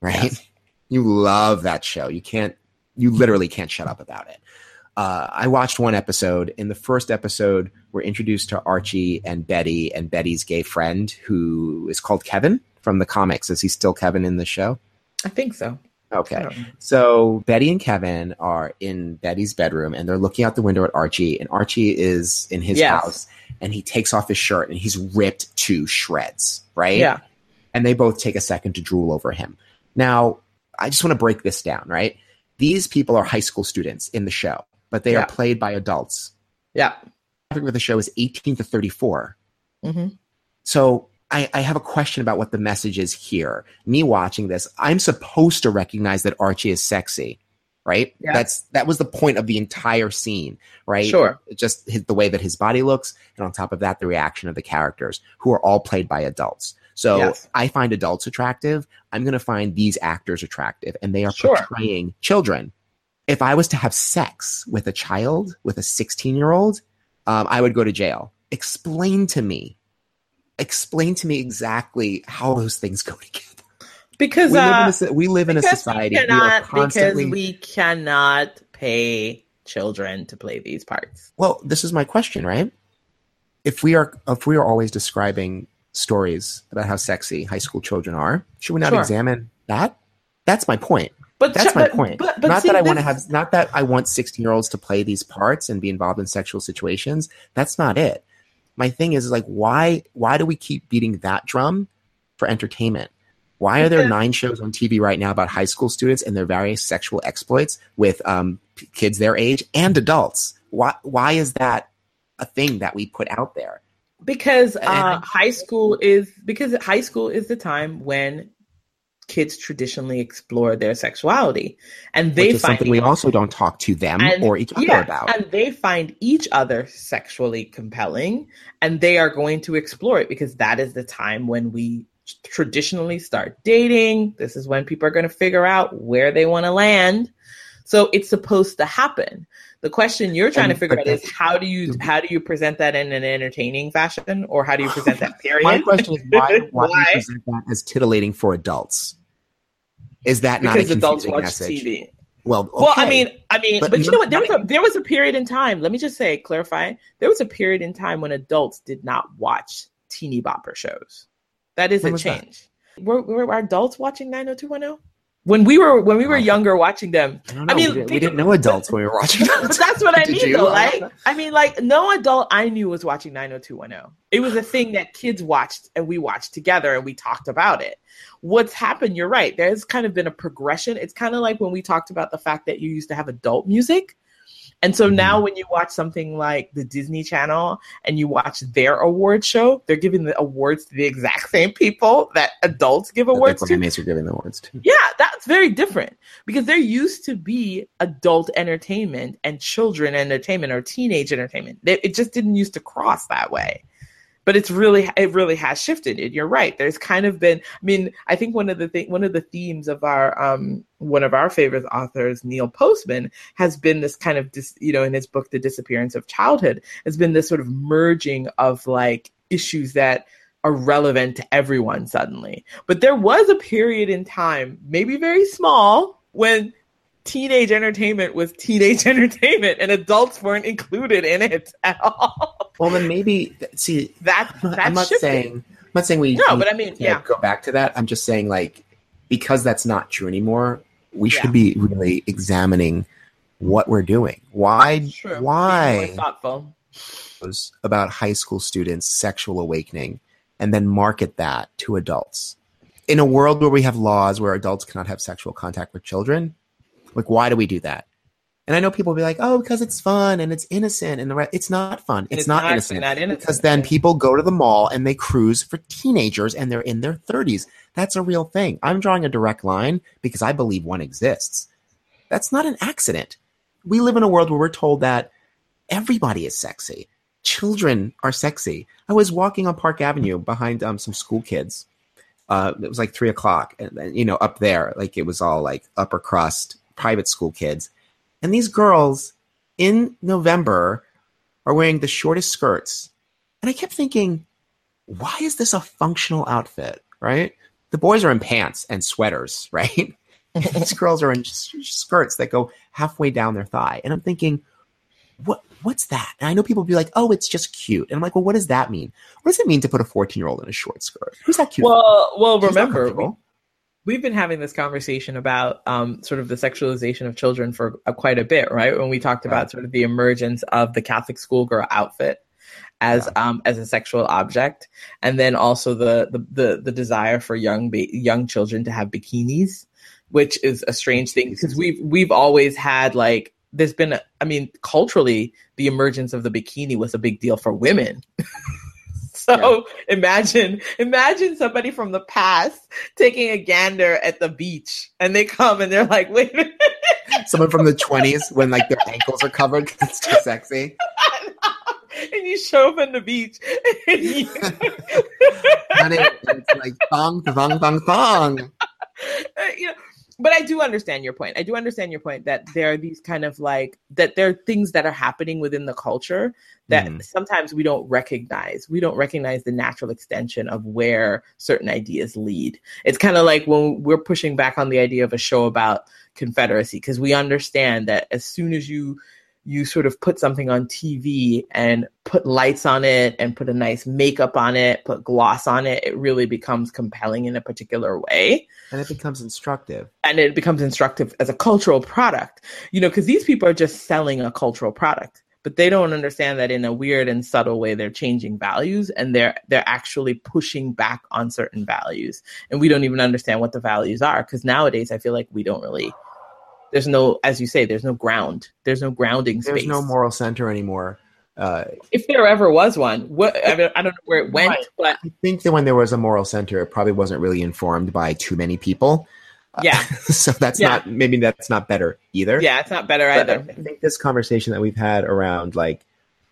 right? Yes. [laughs] You love that show. You can't, you literally can't shut up about it. Uh, I watched one episode. In the first episode, we're introduced to Archie and Betty and Betty's gay friend, who is called Kevin from the comics. Is he still Kevin in the show? I think so. Okay. So Betty and Kevin are in Betty's bedroom and they're looking out the window at Archie, and Archie is in his Yes. house and he takes off his shirt and he's ripped to shreds, right? Yeah. And they both take a second to drool over him. Now, I just want to break this down, right? These people are high school students in the show, but they Yeah. are played by adults. Yeah. Think the show is 18 to 34. hmm So I, I have a question about what the message is here. Me watching this, I'm supposed to recognize that Archie is sexy, right? Yeah. That's that was the point of the entire scene, right? Sure. Just his, the way that his body looks, and on top of that, the reaction of the characters, who are all played by adults. So Yes. I find adults attractive. I'm going to find these actors attractive, and they are Sure. portraying children. If I was to have sex with a child, with a 16 year old, um, I would go to jail. Explain to me explain to me exactly how those things go [laughs] together. Because We live in uh, a, we live in a society. we cannot, constantly. because we cannot pay children to play these parts. well, this is my question, right? If we are if we are always describing stories about how sexy high school children are, should we not Sure. examine that? That's my point. But That's ch- my point. But, but not see, that I want to have, not that I want 16 year olds to play these parts and be involved in sexual situations. That's not it. My thing is is like, why, why do we keep beating that drum for entertainment? Why are there nine shows on TV right now about high school students and their various sexual exploits with um, kids their age and adults? Why, why is that a thing that we put out there? because And uh, high school is because high school is the time when kids traditionally explore their sexuality, and they find something we also don't talk to them and- or each other yeah, about. and they find each other sexually compelling, and they are going to explore it because that is the time when we traditionally start dating. This is when people are going to figure out where they want to land. So it's supposed to happen. The question you're trying And- to figure out is how do you mm-hmm. how do you present that in an entertaining fashion, or how do you present that [laughs] period? My question is why, why, do [laughs] Why? you present that as titillating for adults? Is that not a because adults watch message? TV. Well, Well, I mean, I mean, But but, you know what? There was a there was a period in time. Let me just say, clarify. There was a period in time when adults did not watch teeny bopper shows. That is When a that? change. Were, were, were adults watching 90210? When we were when we were younger watching them, I. I mean, we, didn't, we didn't know adults when we were watching. [laughs] but that's what I Did mean, you? though. Like. I mean, like, no adult I knew was watching 90210. It was a thing that kids watched and we watched together and we talked about it. What's happened, you're right. There's kind of been a progression. It's kind of like when we talked about the fact that you used to have adult music. And so now mm-hmm. when you watch something like the Disney Channel and you watch their award show, they're giving the awards to the exact same people that adults give awards to. Are giving the awards too. Yeah, that's very different because there used to be adult entertainment and children entertainment or teenage entertainment. It just didn't used to cross that way. But it's really it really has shifted. And you're right. There's kind of been I mean, I think one of the th- one of the themes of our um one of our favorite authors, Neil Postman, has been this kind of dis, you know, in his book The Disappearance of Childhood, has been this sort of merging of like issues that are relevant to everyone suddenly. But there was a period in time, maybe very small, when teenage entertainment was teenage [laughs] entertainment and adults weren't included in it at all. Well, then maybe see. That I'm not- that's I'm not saying. I'm not saying we. No, but I mean, yeah. Go back to that. I'm just saying, like, because that's not true anymore. We Yeah. should be really examining what we're doing. Why? True. Why? thoughtful. about high school students' sexual awakening and then market that to adults. in a world where we have laws where adults cannot have sexual contact with children, like why do we do that? And I know people will be like, "Oh, because it's fun and it's innocent," and the rest. It's not fun. It's, It's not, not- innocent. not innocent. Because then people go to the mall and they cruise for teenagers and they're in their thirties. That's a real thing. I'm drawing a direct line because I believe one exists. That's not an accident. We live in a world where we're told that everybody is sexy. Children are sexy. I was walking on Park Avenue behind um, some school kids. Uh, it was like three o'clock, and and, you know, up there, like it was all like upper crust private school kids, and these girls in November are wearing the shortest skirts, and I kept thinking, why is this a functional outfit? Right? The boys are in pants and sweaters, [laughs] right? [laughs] these girls are in skirts that go halfway down their thigh, and I'm thinking, what what's that? And I know people will be like, oh, it's just cute, and I'm like, well, what does that mean? What does it mean to put a 14 year old in a short skirt? Who's that cute? Well, well, She's remember. We've been having this conversation about um, sort of the sexualization of children for uh, quite a bit, right? When we talked about Right. sort of the emergence of the Catholic schoolgirl outfit as um, as a sexual object, and then also the the the, the desire for young ba- young children to have bikinis, which is a strange thing because we've we've always had like there's been a, I mean culturally the emergence of the bikini was a big deal for women. [laughs] So imagine, imagine somebody from the past taking a gander at the beach, and they come and they're like, "Wait, a minute." Someone from the 20s when like their ankles are covered [laughs] because it's too sexy. [laughs] and you show up on the beach, and you, [laughs] And it- it's like thong, thong, thong, thong. Uh, you know. But I do understand your point. I do understand your point that there are these kind of like that there are things that are happening within the culture that Mhm. sometimes we don't recognize. We don't recognize the natural extension of where certain ideas lead. It's kind of like when we're pushing back on the idea of a show about Confederacy because we understand that as soon as you you sort of put something on TV and put lights on it and put a nice makeup on it, put gloss on it, it really becomes compelling in a particular way. And it becomes instructive. and it becomes instructive as a cultural product. You know because these people are just selling a cultural product but they don't understand that in a weird and subtle way they're changing values and they're they're actually pushing back on certain values. And we don't even understand what the values are because nowadays i feel like we don't really there's no as you say there's no ground there's no grounding space There's no moral center anymore. Uh, if there ever was one what I, mean, I don't know where it went Right. but I think that when there was a moral center, it probably wasn't really informed by too many people. Uh, yeah [laughs] so that's Yeah. not maybe that's not better either. yeah it's not better But either I think this conversation that we've had around like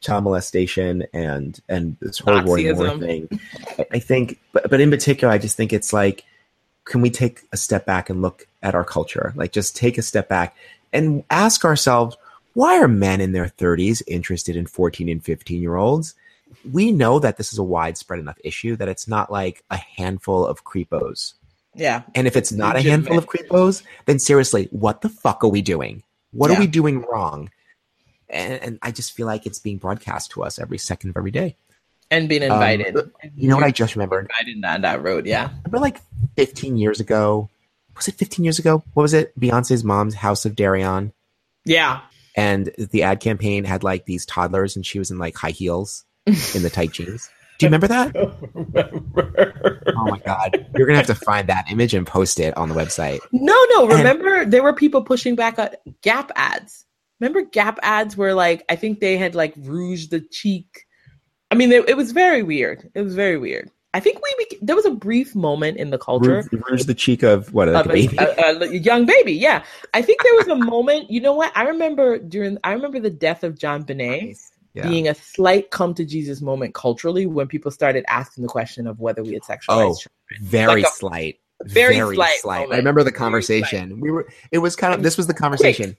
child molestation and and this whole Moore thing, I, I think, but but in particular, I just think it's like, can we take a step back and look at our culture? Like, just take a step back and ask ourselves, why are men in their 30s interested in 14 and 15 year olds? We know that this is a widespread enough issue that it's not like a handful of creepos. yeah And if it's not a handful of creepos, then seriously, what the fuck are we doing? What Yeah. are we doing wrong? And, and I just feel like it's being broadcast to us every second of every day. And being Um, invited You know what I just remembered? invited down that road yeah Remember like 15 years ago? Was it 15 years ago? What was it? Beyonce's mom's House of Deréon. yeah And the ad campaign had like these toddlers and she was in like high heels in the tight jeans. Do you remember that? [laughs] Oh my God. You're going to have to find that image and post it on the website. No, no. And- Remember, there were people pushing back on Gap ads. Remember, Gap ads were like, I think they had like rouged the cheek. I mean, it, it was very weird. It was very weird. I think we bec- there was a brief moment in the culture Rouge, rouge the cheek of what, like of a baby? a, a- a young baby. Yeah, I think there was a moment. You know what? I remember during. I remember the death of JonBenét Yeah. being a slight come to Jesus moment culturally when people started asking the question of whether we had sexualized Oh, children. very like a- slight. very slight I remember the conversation. We were. It was kind of. This was the conversation.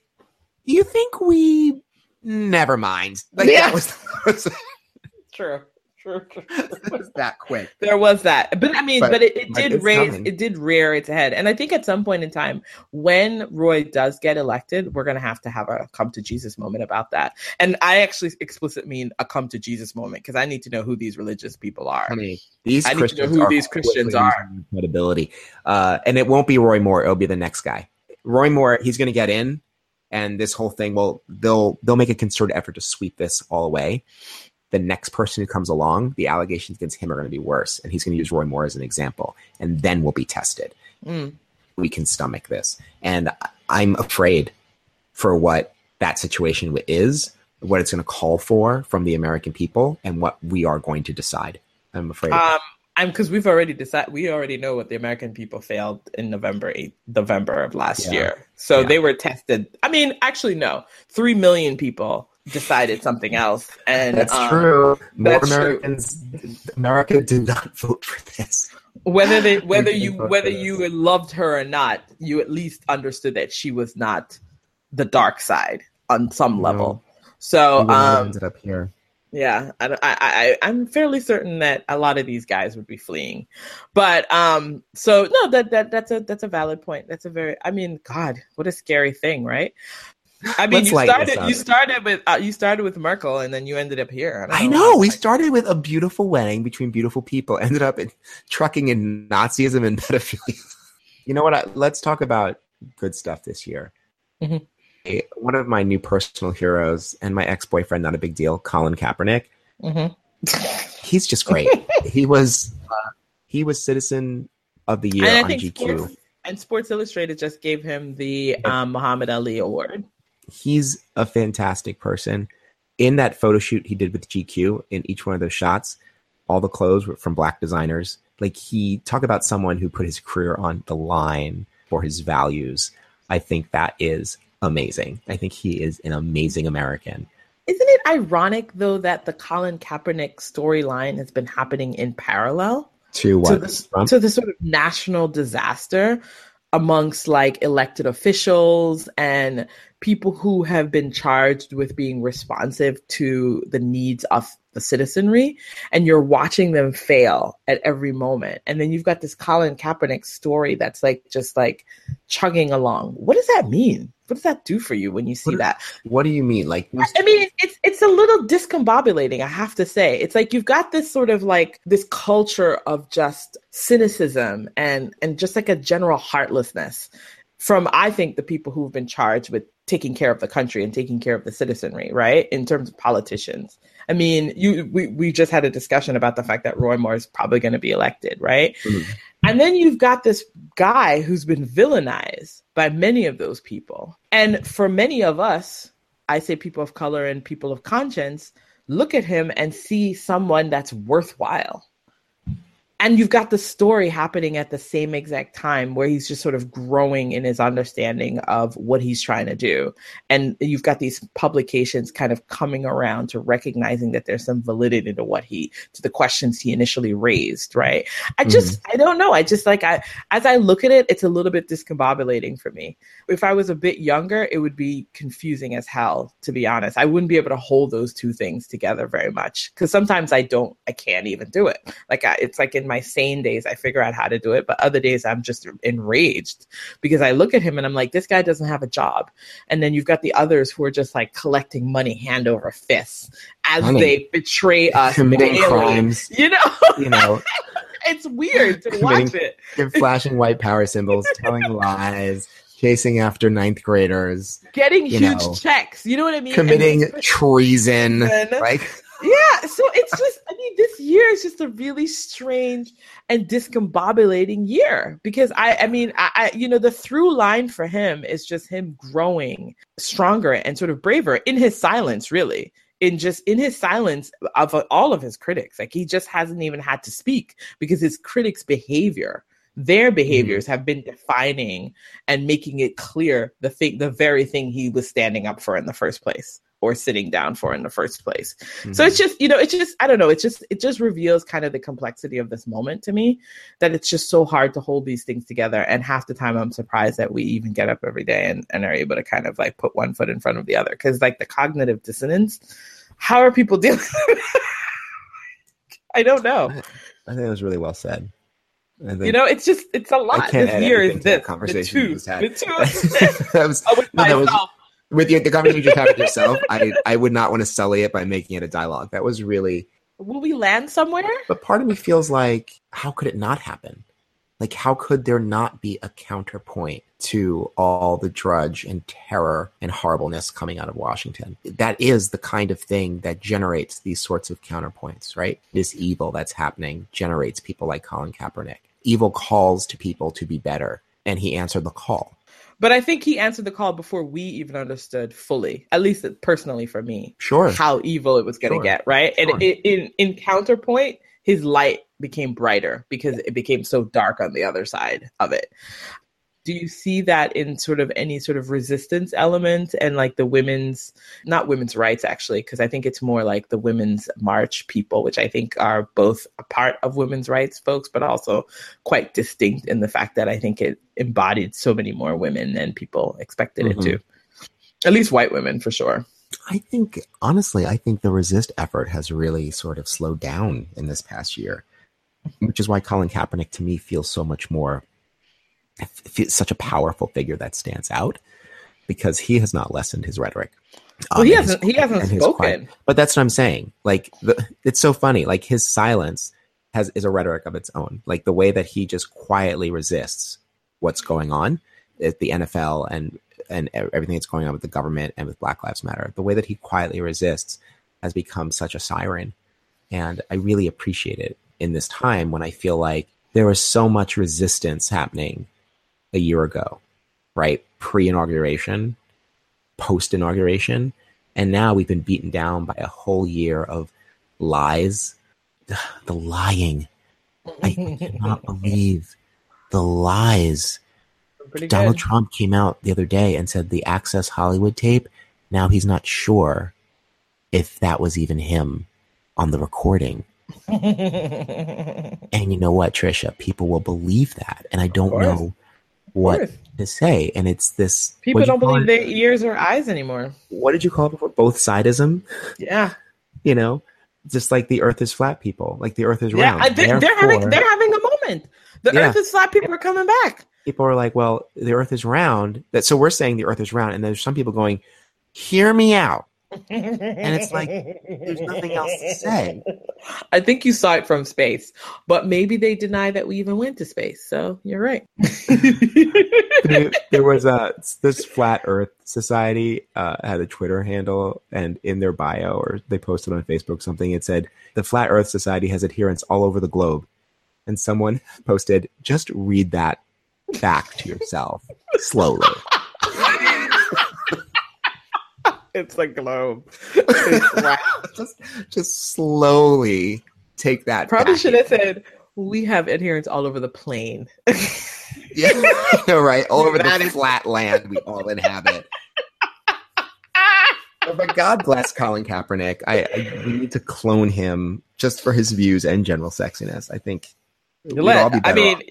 You think we? Never mind. Like Yeah. that was, True. True. true. [laughs] was that quick. There was that, but I mean, but, But- it, it but did raise, coming. it did rear its head, and I think at some point in time, when Roy does get elected, we're gonna have to have a come to Jesus moment about that. And I actually explicit mean a come to Jesus moment because I need to know who these religious people are. I mean, these I need to know who these Christians are. credibility. Uh, and it won't be Roy Moore. It'll be the next guy. Roy Moore. He's going to get in, and this whole thing will they'll they'll make a concerted effort to sweep this all away. The next person who comes along, the allegations against him are going to be worse. And he's going to use Roy Moore as an example. And then we'll be tested. Mm. We can stomach this. And I'm afraid for what that situation is, what it's going to call for from the American people, and what we are going to decide. I'm afraid. Um, I'm because we've already decided. We already know what the American people failed in November 8th, November of last Yeah. year. So Yeah. they were tested. I mean, actually, no, three million people decided something else, and That's um, true. More that's true. Americans, America did not vote for this. Whether they, [laughs] whether you, whether you loved her or not, you at least understood that she was not the dark side on some No. level. So, We would not have um, ended up here. Yeah, I, I, I, I'm fairly certain that a lot of these guys would be fleeing, but um, so no, that that that's a that's a valid point. That's a very, I mean, God, what a scary thing, right? I mean, Let's you started you started with uh, you started with Merkel, and then you ended up here. don't I know. know. We started with a beautiful wedding between beautiful people, [laughs] ended up in trucking in Nazism and [laughs] pedophilia. You know what? I, let's talk about good stuff this year. Mhm. A- One of my new personal heroes and my ex boyfriend, not a big deal, Colin Kaepernick. Mhm. He's just great. [laughs] he was uh, he was citizen of the year and on GQ. Sports, and Sports Illustrated just gave him the um, Muhammad Ali Award. He's a fantastic person. In that photo shoot he did with GQ, in each one of those shots, all the clothes were from black designers. Like he talk about someone who put his career on the line for his values. I think that is amazing. I think he is an amazing American. Isn't it ironic though that the Colin Kaepernick storyline has been happening in parallel? To to what? this Trump? to the sort of national disaster amongst like elected officials and people who have been charged with being responsive to the needs of the citizenry and you're watching them fail at every moment and then you've got this Colin Kaepernick story that's like just like chugging along what does that mean what does that do for you when you see What- that what do you mean? Like I mean, it's it's a little discombobulating, I have to say. It's like you've got this sort of like this culture of just cynicism and and just like a general heartlessness from I think the people who've been charged with taking care of the country and taking care of the citizenry, right? In terms of politicians. I mean, you we, we just had a discussion about the fact that Roy Moore is probably going to be elected, right? Mhm. And then you've got this guy who's been villainized by many of those people. And for many of us, I say people of color and people of conscience, look at him and see someone that's worthwhile. And you've got the story happening at the same exact time where he's just sort of growing in his understanding of what he's trying to do. And you've got these publications kind of coming around to recognizing that there's some validity to what he, to the questions he initially raised, right? I mm-hmm. just, I don't know. I just like, I, as I look at it, it's a little bit discombobulating for me. If I was a bit younger, it would be confusing as hell, to be honest. I wouldn't be able to hold those two things together very much because sometimes I don't, I can't even do it. Like, I, it's like in my sane days, I figure out how to do it, but other days I'm just enraged because I look at him and I'm like, this guy doesn't have a job. And then you've got the others who are just like collecting money hand over fist as Honey. they betray [laughs] us. committing daily. crimes, You know, you know, [laughs] it's weird to Committing- watch it. and flashing white power symbols, telling [laughs] lies, chasing after ninth graders, Getting huge know, checks. You know what I mean? committing treason. Like yeah, so it's just, I mean, this year is just a really strange and discombobulating year because I, I mean, I, I, you know, the through line for him is just him growing stronger and sort of braver in his silence, really. In just in his silence of uh, all of his critics, like he just hasn't even had to speak because his critics' behavior, their mm-hmm. behaviors have been defining and making it clear the thing, the very thing he was standing up for in the first place or sitting down for in the first place. So it's mm-hmm. just, you know, it's just, I don't know, it's just, it just reveals kind of the complexity of this moment to me that it's just so hard to hold these things together. And half the time I'm surprised that we even get up every day and, and are able to kind of like put one foot in front of the other. Cause like the cognitive dissonance, how are people [laughs] dealing? I don't know. I think it was really well said. Think You know, it's just, it's a lot. This year is this. conversation the two, had. the two. [laughs] that was, [laughs] Oh, with No, that was- myself. With your, the conversation you just had with [laughs] yourself. I I would not want to sully it by making it a dialogue. That was really. Will we land somewhere? But part of me feels like, how could it not happen? Like, how could there not be a counterpoint to all the drudge and terror and horribleness coming out of Washington? That is the kind of thing that generates these sorts of counterpoints, right? This evil that's happening generates people like Colin Kaepernick. Evil calls to people to be better, and he answered the call. But I think he answered the call before we even understood fully, at least personally for me, sure, how evil it was going to sure. get, right? Sure. And in in counterpoint, his light became brighter because it became so dark on the other side of it. Do you see that in sort of any sort of resistance element and like the women's, not women's rights actually, because I think it's more like the women's march people, which I think are both a part of women's rights folks, but also quite distinct in the fact that I think it embodied so many more women than people expected mm-hmm. it to. At least white women for sure. I think, honestly, I think the resist effort has really sort of slowed down in this past year, which is why Colin Kaepernick to me feels so much more, feels such a powerful figure that stands out because he has not lessened his rhetoric. Well, um, he hasn't. His, he hasn't spoken. But that's what I'm saying. Like, the, it's so funny. Like his silence has is a rhetoric of its own. Like the way that he just quietly resists what's going on at the NFL and and everything that's going on with the government and with Black Lives Matter. The way that he quietly resists has become such a siren. And I really appreciate it in this time when I feel like there was so much resistance happening a year ago, right? Pre inauguration, post inauguration. And now we've been beaten down by a whole year of lies. [sighs] The lying. I cannot believe the lies Donald good. Trump came out the other day and said the Access Hollywood tape. Now he's not sure if that was even him on the recording. [laughs] and you know what, Trisha? People will believe that, and I don't know what to say. And it's this people don't believe their ears or eyes anymore. What did you call it before? Both sidism. Yeah. You know, just like the Earth is flat. People like the Earth is yeah, round. They're, they're having they're having a moment. The yeah. Earth is flat. People are coming back people are like, well, the earth is round. That so we're saying the earth is round, and there's some people going, hear me out. And it's like there's nothing else to say. [laughs] I think you saw it from space, but maybe they deny that we even went to space. So you're right. [laughs] there, there, was a this flat Earth Society uh, had a Twitter handle, and in their bio or they posted on Facebook something. It said the Flat Earth Society has adherents all over the globe, and someone [laughs] posted, "Just read that back to yourself slowly. It's a globe. [laughs] It's just, just slowly take that. Probably should have said we have adherents all over the plane. [laughs] yeah, [laughs] right. All over that the is- flat land we all inhabit. Oh but God bless Colin Kaepernick. I, I, we need to clone him just for his views and general sexiness. I think. Let, I mean, off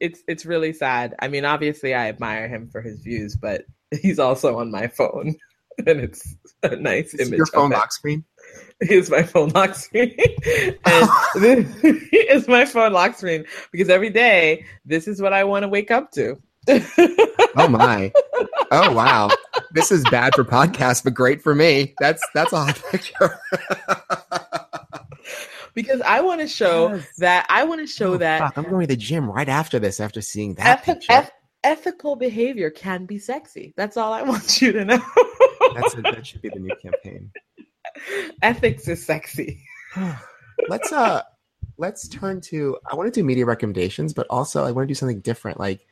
it's it's really sad. I mean, obviously, I admire him for his views, but he's also on my phone, [laughs] and it's a nice Is image. Your phone lock screen. [laughs] Here's my phone lock screen, [laughs] and this is my phone lock screen because every day this is what I want to wake up to. oh my! Oh wow! This is bad for podcasts, but great for me. That's that's a hot picture because I want to show yes. that I want to show oh, that fuck, I'm going to the gym right after this after seeing that picture. Ethical behavior can be sexy. That's all I [laughs] want you to know. That's a, that should be the new campaign. [laughs] Ethics is sexy. [sighs] let's uh let's turn to I want to do media recommendations, but also I want to do something different. Like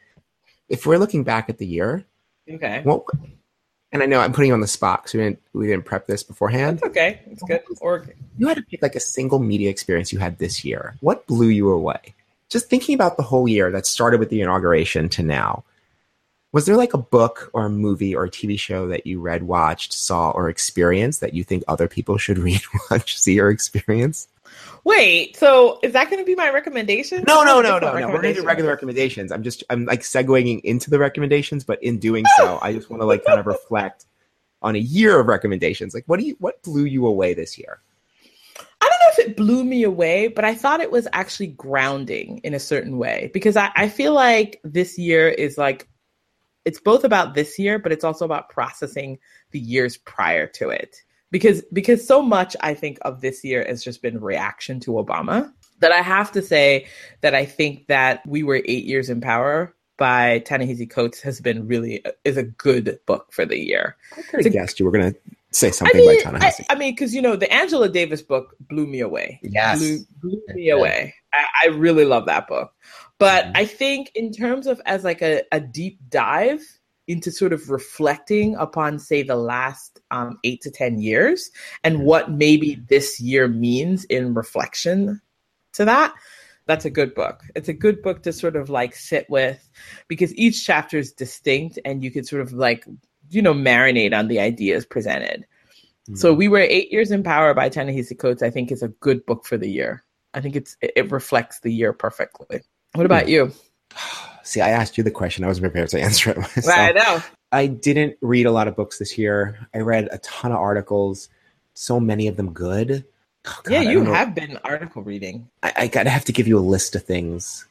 if we're looking back at the year, okay. Well, and I know I'm putting you on the spot because we didn't we didn't prep this beforehand. It's okay. It's good. Or you had to pick like a single media experience you had this year. What blew you away? Just thinking about the whole year that started with the inauguration to now. Was there like a book or a movie or a TV show that you read, watched, saw, or experienced that you think other people should [laughs] read, watch, see, or experience? Wait, so is that going to be my recommendation? No, no, no, no, no. We're going to do regular recommendations. I'm just, I'm like segueing into the recommendations, but in doing so, I just want to like kind of [laughs] reflect on a year of recommendations. Like, what do you, what blew you away this year? I don't know if it blew me away, but I thought it was actually grounding in a certain way because I, I feel like this year is like, it's both about this year, but it's also about processing the years prior to it because because so much I think of this year has just been reaction to Obama. that I have to say that I think that we were eight years in power by Ta-Nehisi Coates has been really is a good book for the year. I could have guessed you were going to say I something mean, by I, Ta-Nehisi. I mean, because you know the Angela Davis book blew me away. Yes. blew, blew me Yeah. away. I, I really love that book, but Mhm. I think in terms of as like a, a deep dive into sort of reflecting upon say the last um, eight to ten years and what maybe this year means in reflection to that that's a good book it's a good book to sort of like sit with because each chapter is distinct and you could sort of like you know marinate on the ideas presented so Mm-hmm. we were eight years in power by Ta-Nehisi Coates. I think is a good book for the year. I think it's it reflects the year perfectly. What about you? [sighs] See, I asked you the question. I wasn't prepared to answer it [laughs] myself. I know. I didn't read a lot of books this year. I read a ton of articles, so many of them good. Oh, God, yeah, you have been article reading. I, I gotta have to give you a list of things.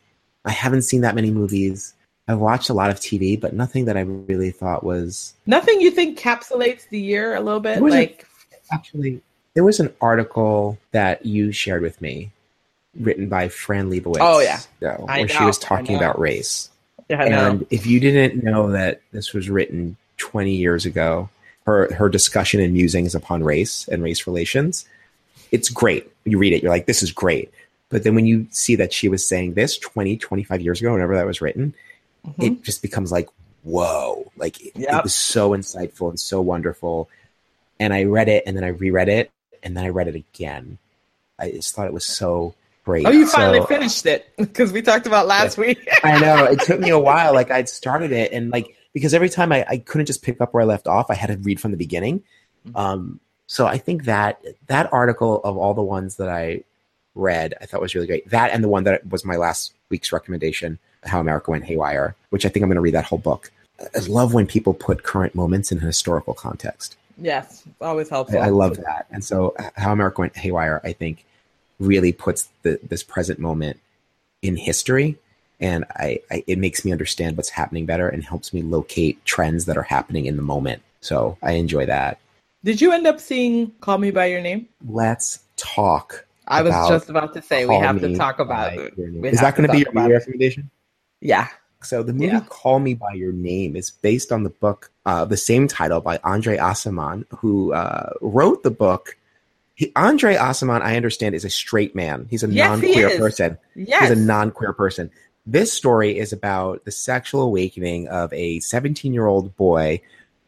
I haven't seen that many movies. I've watched a lot of TV, but nothing that I really thought was Nothing you think capsulates the year a little bit? There was a- Like actually. There was an article that you shared with me, written by Fran Lebowitz. Oh, yeah. though, I where she was talking about race. yeah, I know. And if you didn't know that this was written 20 years ago, her her discussion and musings upon race and race relations, it's great. You read it, you're like, this is great. But then when you see that she was saying this 20, 25 years ago, whenever that was written, Mhm. it just becomes like, whoa. Like it, it was so insightful and so wonderful. And I read it and then I reread it and then I read it again. I just thought it was so great. oh, you finally So- finished it [laughs] because we talked about last week. [laughs] I know it took me a while. [laughs] Like I'd started it, and like because every time I, I couldn't just pick up where I left off, I had to read from the beginning. Mhm. Um, so I think that that article of all the ones that I read, I thought was really great. That and the one that was my last week's recommendation, "How America Went Haywire," which I think I'm going to read that whole book. I love when people put current moments in historical context. yes, always helpful. I love that. And so, How America Went Haywire, I think, really puts the, this present moment in history. And I, I, it makes me understand what's happening better and helps me locate trends that are happening in the moment. So I enjoy that. Did you end up seeing "Call Me by Your Name"? Let's talk. I was just about to say we have to talk about it. Your Name. We Is that going to be your recommendation? Yeah. So the movie Yeah. Call Me by Your Name is based on the book, uh, the same title by André Aciman, who uh, wrote the book. He, André Aciman, I understand, is a straight man. He's a Yes, non-queer is. person. Yes. He's a non-queer person. This story is about the sexual awakening of a 17-year-old boy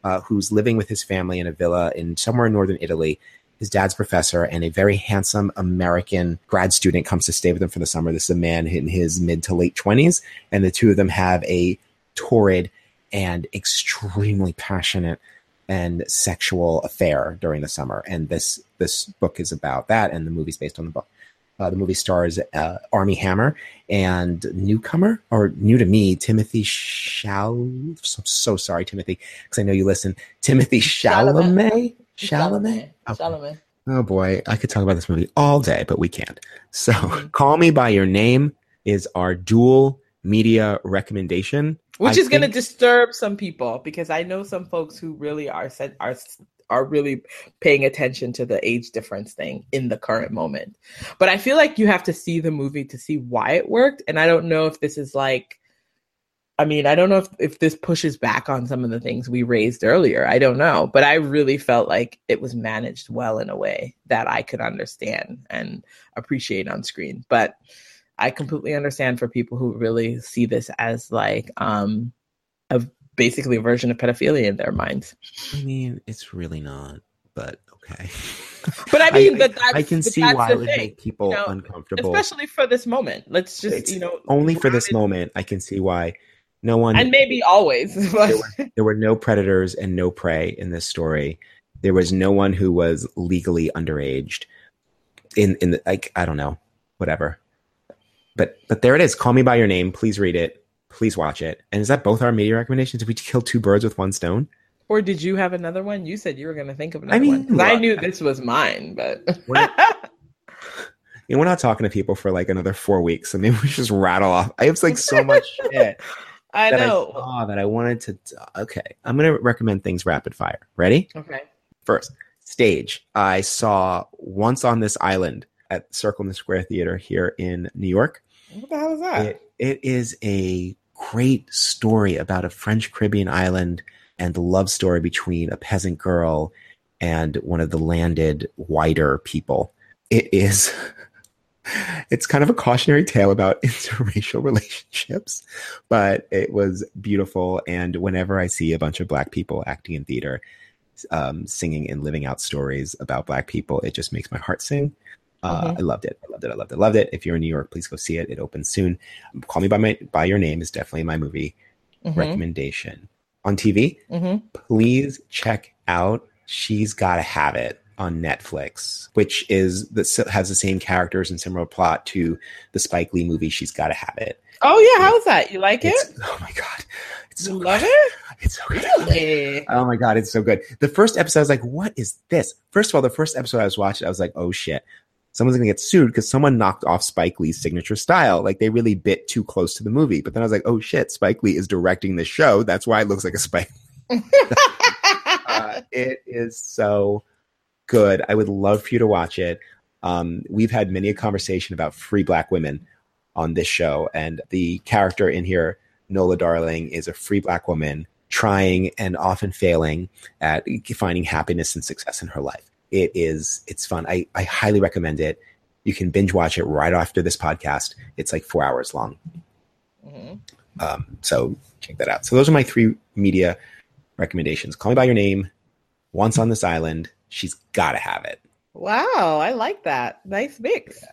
uh, who's living with his family in a villa in somewhere in northern Italy. His dad's professor and a very handsome American grad student comes to stay with him for the summer. This is a man in his mid to late 20s, and the two of them have a torrid and extremely passionate and sexual affair during the summer. And this this book is about that, and the movie's based on the book. Uh, the movie stars uh, Armie Hammer and newcomer or new to me Timothy Shal. I'm so sorry, Timothy, because I know you listen. Timothée Chalamet. Chalamet. Okay. Chalamet. Oh boy, I could talk about this movie all day, but we can't. So, Mhm. Call Me by Your Name is our dual media recommendation. which I is going to disturb some people because I know some folks who really are sen- are are really paying attention to the age difference thing in the current moment. But I feel like you have to see the movie to see why it worked, and I don't know if this is like. I mean, I don't know if, if this pushes back on some of the things we raised earlier. I don't know. But I really felt like it was managed well in a way that I could understand and appreciate on screen. But I completely understand for people who really see this as like um a basically a version of pedophilia in their minds. I mean, it's really not, but okay. [laughs] But I mean, but that's, I can see why it would thing, make people you know, uncomfortable. especially for this moment. Let's just It's you know Only for this moment, I can see why no one. and maybe always. [laughs] But there were no predators and no prey in this story. There was no one who was legally underaged. In in the, like I don't know, whatever. But but there it is. Call me by your name. Please read it. Please watch it. And is that both our media recommendations? Did we kill two birds with one stone? or did you have another one? You said you were going to think of another I mean, one. I knew this was mine, but [laughs] We're- [laughs] You know, we're not talking to people for like another four weeks, so maybe we should just rattle off. I have like so much shit I that I know. saw that I wanted to. Okay, I'm gonna recommend things rapid fire. Ready? okay. First, stage. I saw Once on This Island, at Circle in the Square Theater here in New York. What the hell is that? It, it is a great story about a French Caribbean island and the love story between a peasant girl and one of the landed whiter people. It is [laughs] it's kind of a cautionary tale about [laughs] interracial relationships, but it was beautiful. And whenever I see a bunch of black people acting in theater, um, singing and living out stories about black people, it just makes my heart sing. Uh, mm-hmm. I loved it. I loved it. I loved it. Loved it. If you're in New York, please go see it. It opens soon. Call Me by My by Your Name is definitely my movie mm-hmm. recommendation on TV. Mm-hmm. Please check out She's Gotta Have It on Netflix, which is that has the same characters and similar plot to the Spike Lee movie She's Gotta Have It. Oh yeah, how's that? You like it? Oh my god, it's so you love good. it. [laughs] It's so good. Really? Oh my god, it's so good. The first episode, I was like, "What is this?" First of all, the first episode I was watching, I was like, "Oh shit." Someone's gonna get sued because someone knocked off Spike Lee's signature style. Like they really bit too close to the movie. But then I was like, oh shit, Spike Lee is directing the show. That's why it looks like a Spike. [laughs] [laughs] uh, it is so good. I would love for you to watch it. Um, we've had many a conversation about free black women on this show, and the character in here, Nola Darling, is a free black woman trying and often failing at finding happiness and success in her life. It is it's fun. I, I highly recommend it. You can binge watch it right after this podcast. It's like four hours long. Mm-hmm. Um, so check that out. So those are my three media recommendations. Call Me by Your Name, Once on This Island, she's got to have it. Wow, I like that. Nice mix. Yeah.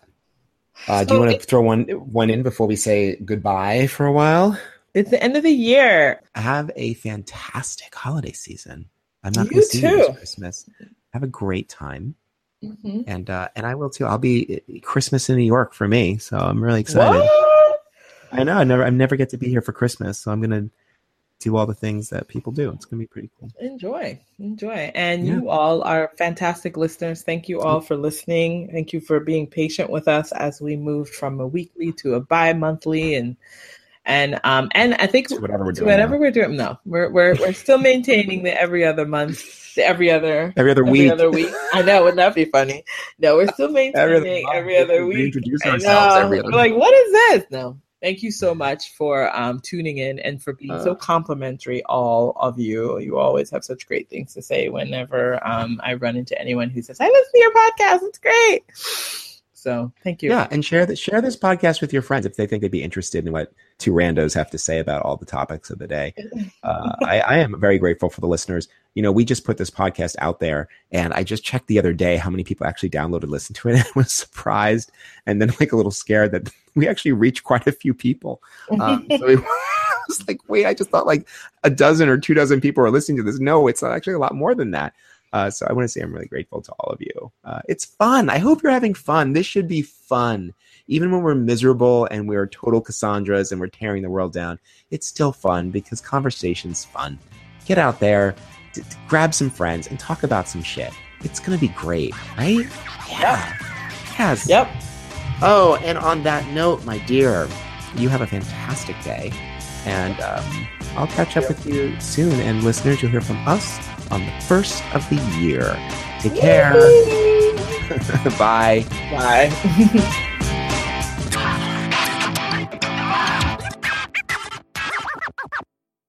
Uh, do you want to throw one one in before we say goodbye for a while? It's the end of the year. Have a fantastic holiday season. I'm not going to see you this Christmas. Have a great time. Mm-hmm. And uh, and I will too. I'll be uh, Christmas in New York for me, so I'm really excited. What? I know. I never I never get to be here for Christmas, so I'm gonna do all the things that people do. It's going to be pretty cool. Enjoy, enjoy. And yeah. you all are fantastic listeners. Thank you all for listening. Thank you for being patient with us as we moved from a weekly to a bi-monthly and and um and I think whatever we're doing. Whatever now. we're doing, no, we're we're we're still maintaining the every other month, the every other every other week. Every other week. I know, wouldn't that be funny? No, we're still maintaining every other, every other week. We introduce ourselves every other. We're like, what is this? No, thank you so much for um, tuning in and for being uh, so complimentary, all of you. You always have such great things to say whenever um, I run into anyone who says, I listen to your podcast. It's great. So thank you. Yeah, and share that share this podcast with your friends if they think they'd be interested in what two randos have to say about all the topics of the day. [laughs] Uh, I, I, am very grateful for the listeners. You know, we just put this podcast out there, and I just checked the other day how many people actually downloaded, listened to it, [laughs] and was surprised, and then like a little scared that we actually reached quite a few people. Um, [laughs] so it [laughs] was like, wait, I just thought like a dozen or two dozen people are listening to this. No, it's actually a lot more than that. Uh, so I want to say I'm really grateful to all of you. Uh, it's fun. I hope you're having fun. This should be fun. Even when we're miserable and we're total Cassandras and we're tearing the world down, it's still fun because conversation's fun. Get out there, d- d- grab some friends, and talk about some shit. It's going to be great, right? Yeah. Yes. Yep. Oh, and on that note, my dear, you have a fantastic day. And um, I'll catch up with you soon. And listeners, you'll hear from us on the first of the year. Take care. [laughs] Bye. Bye. [laughs]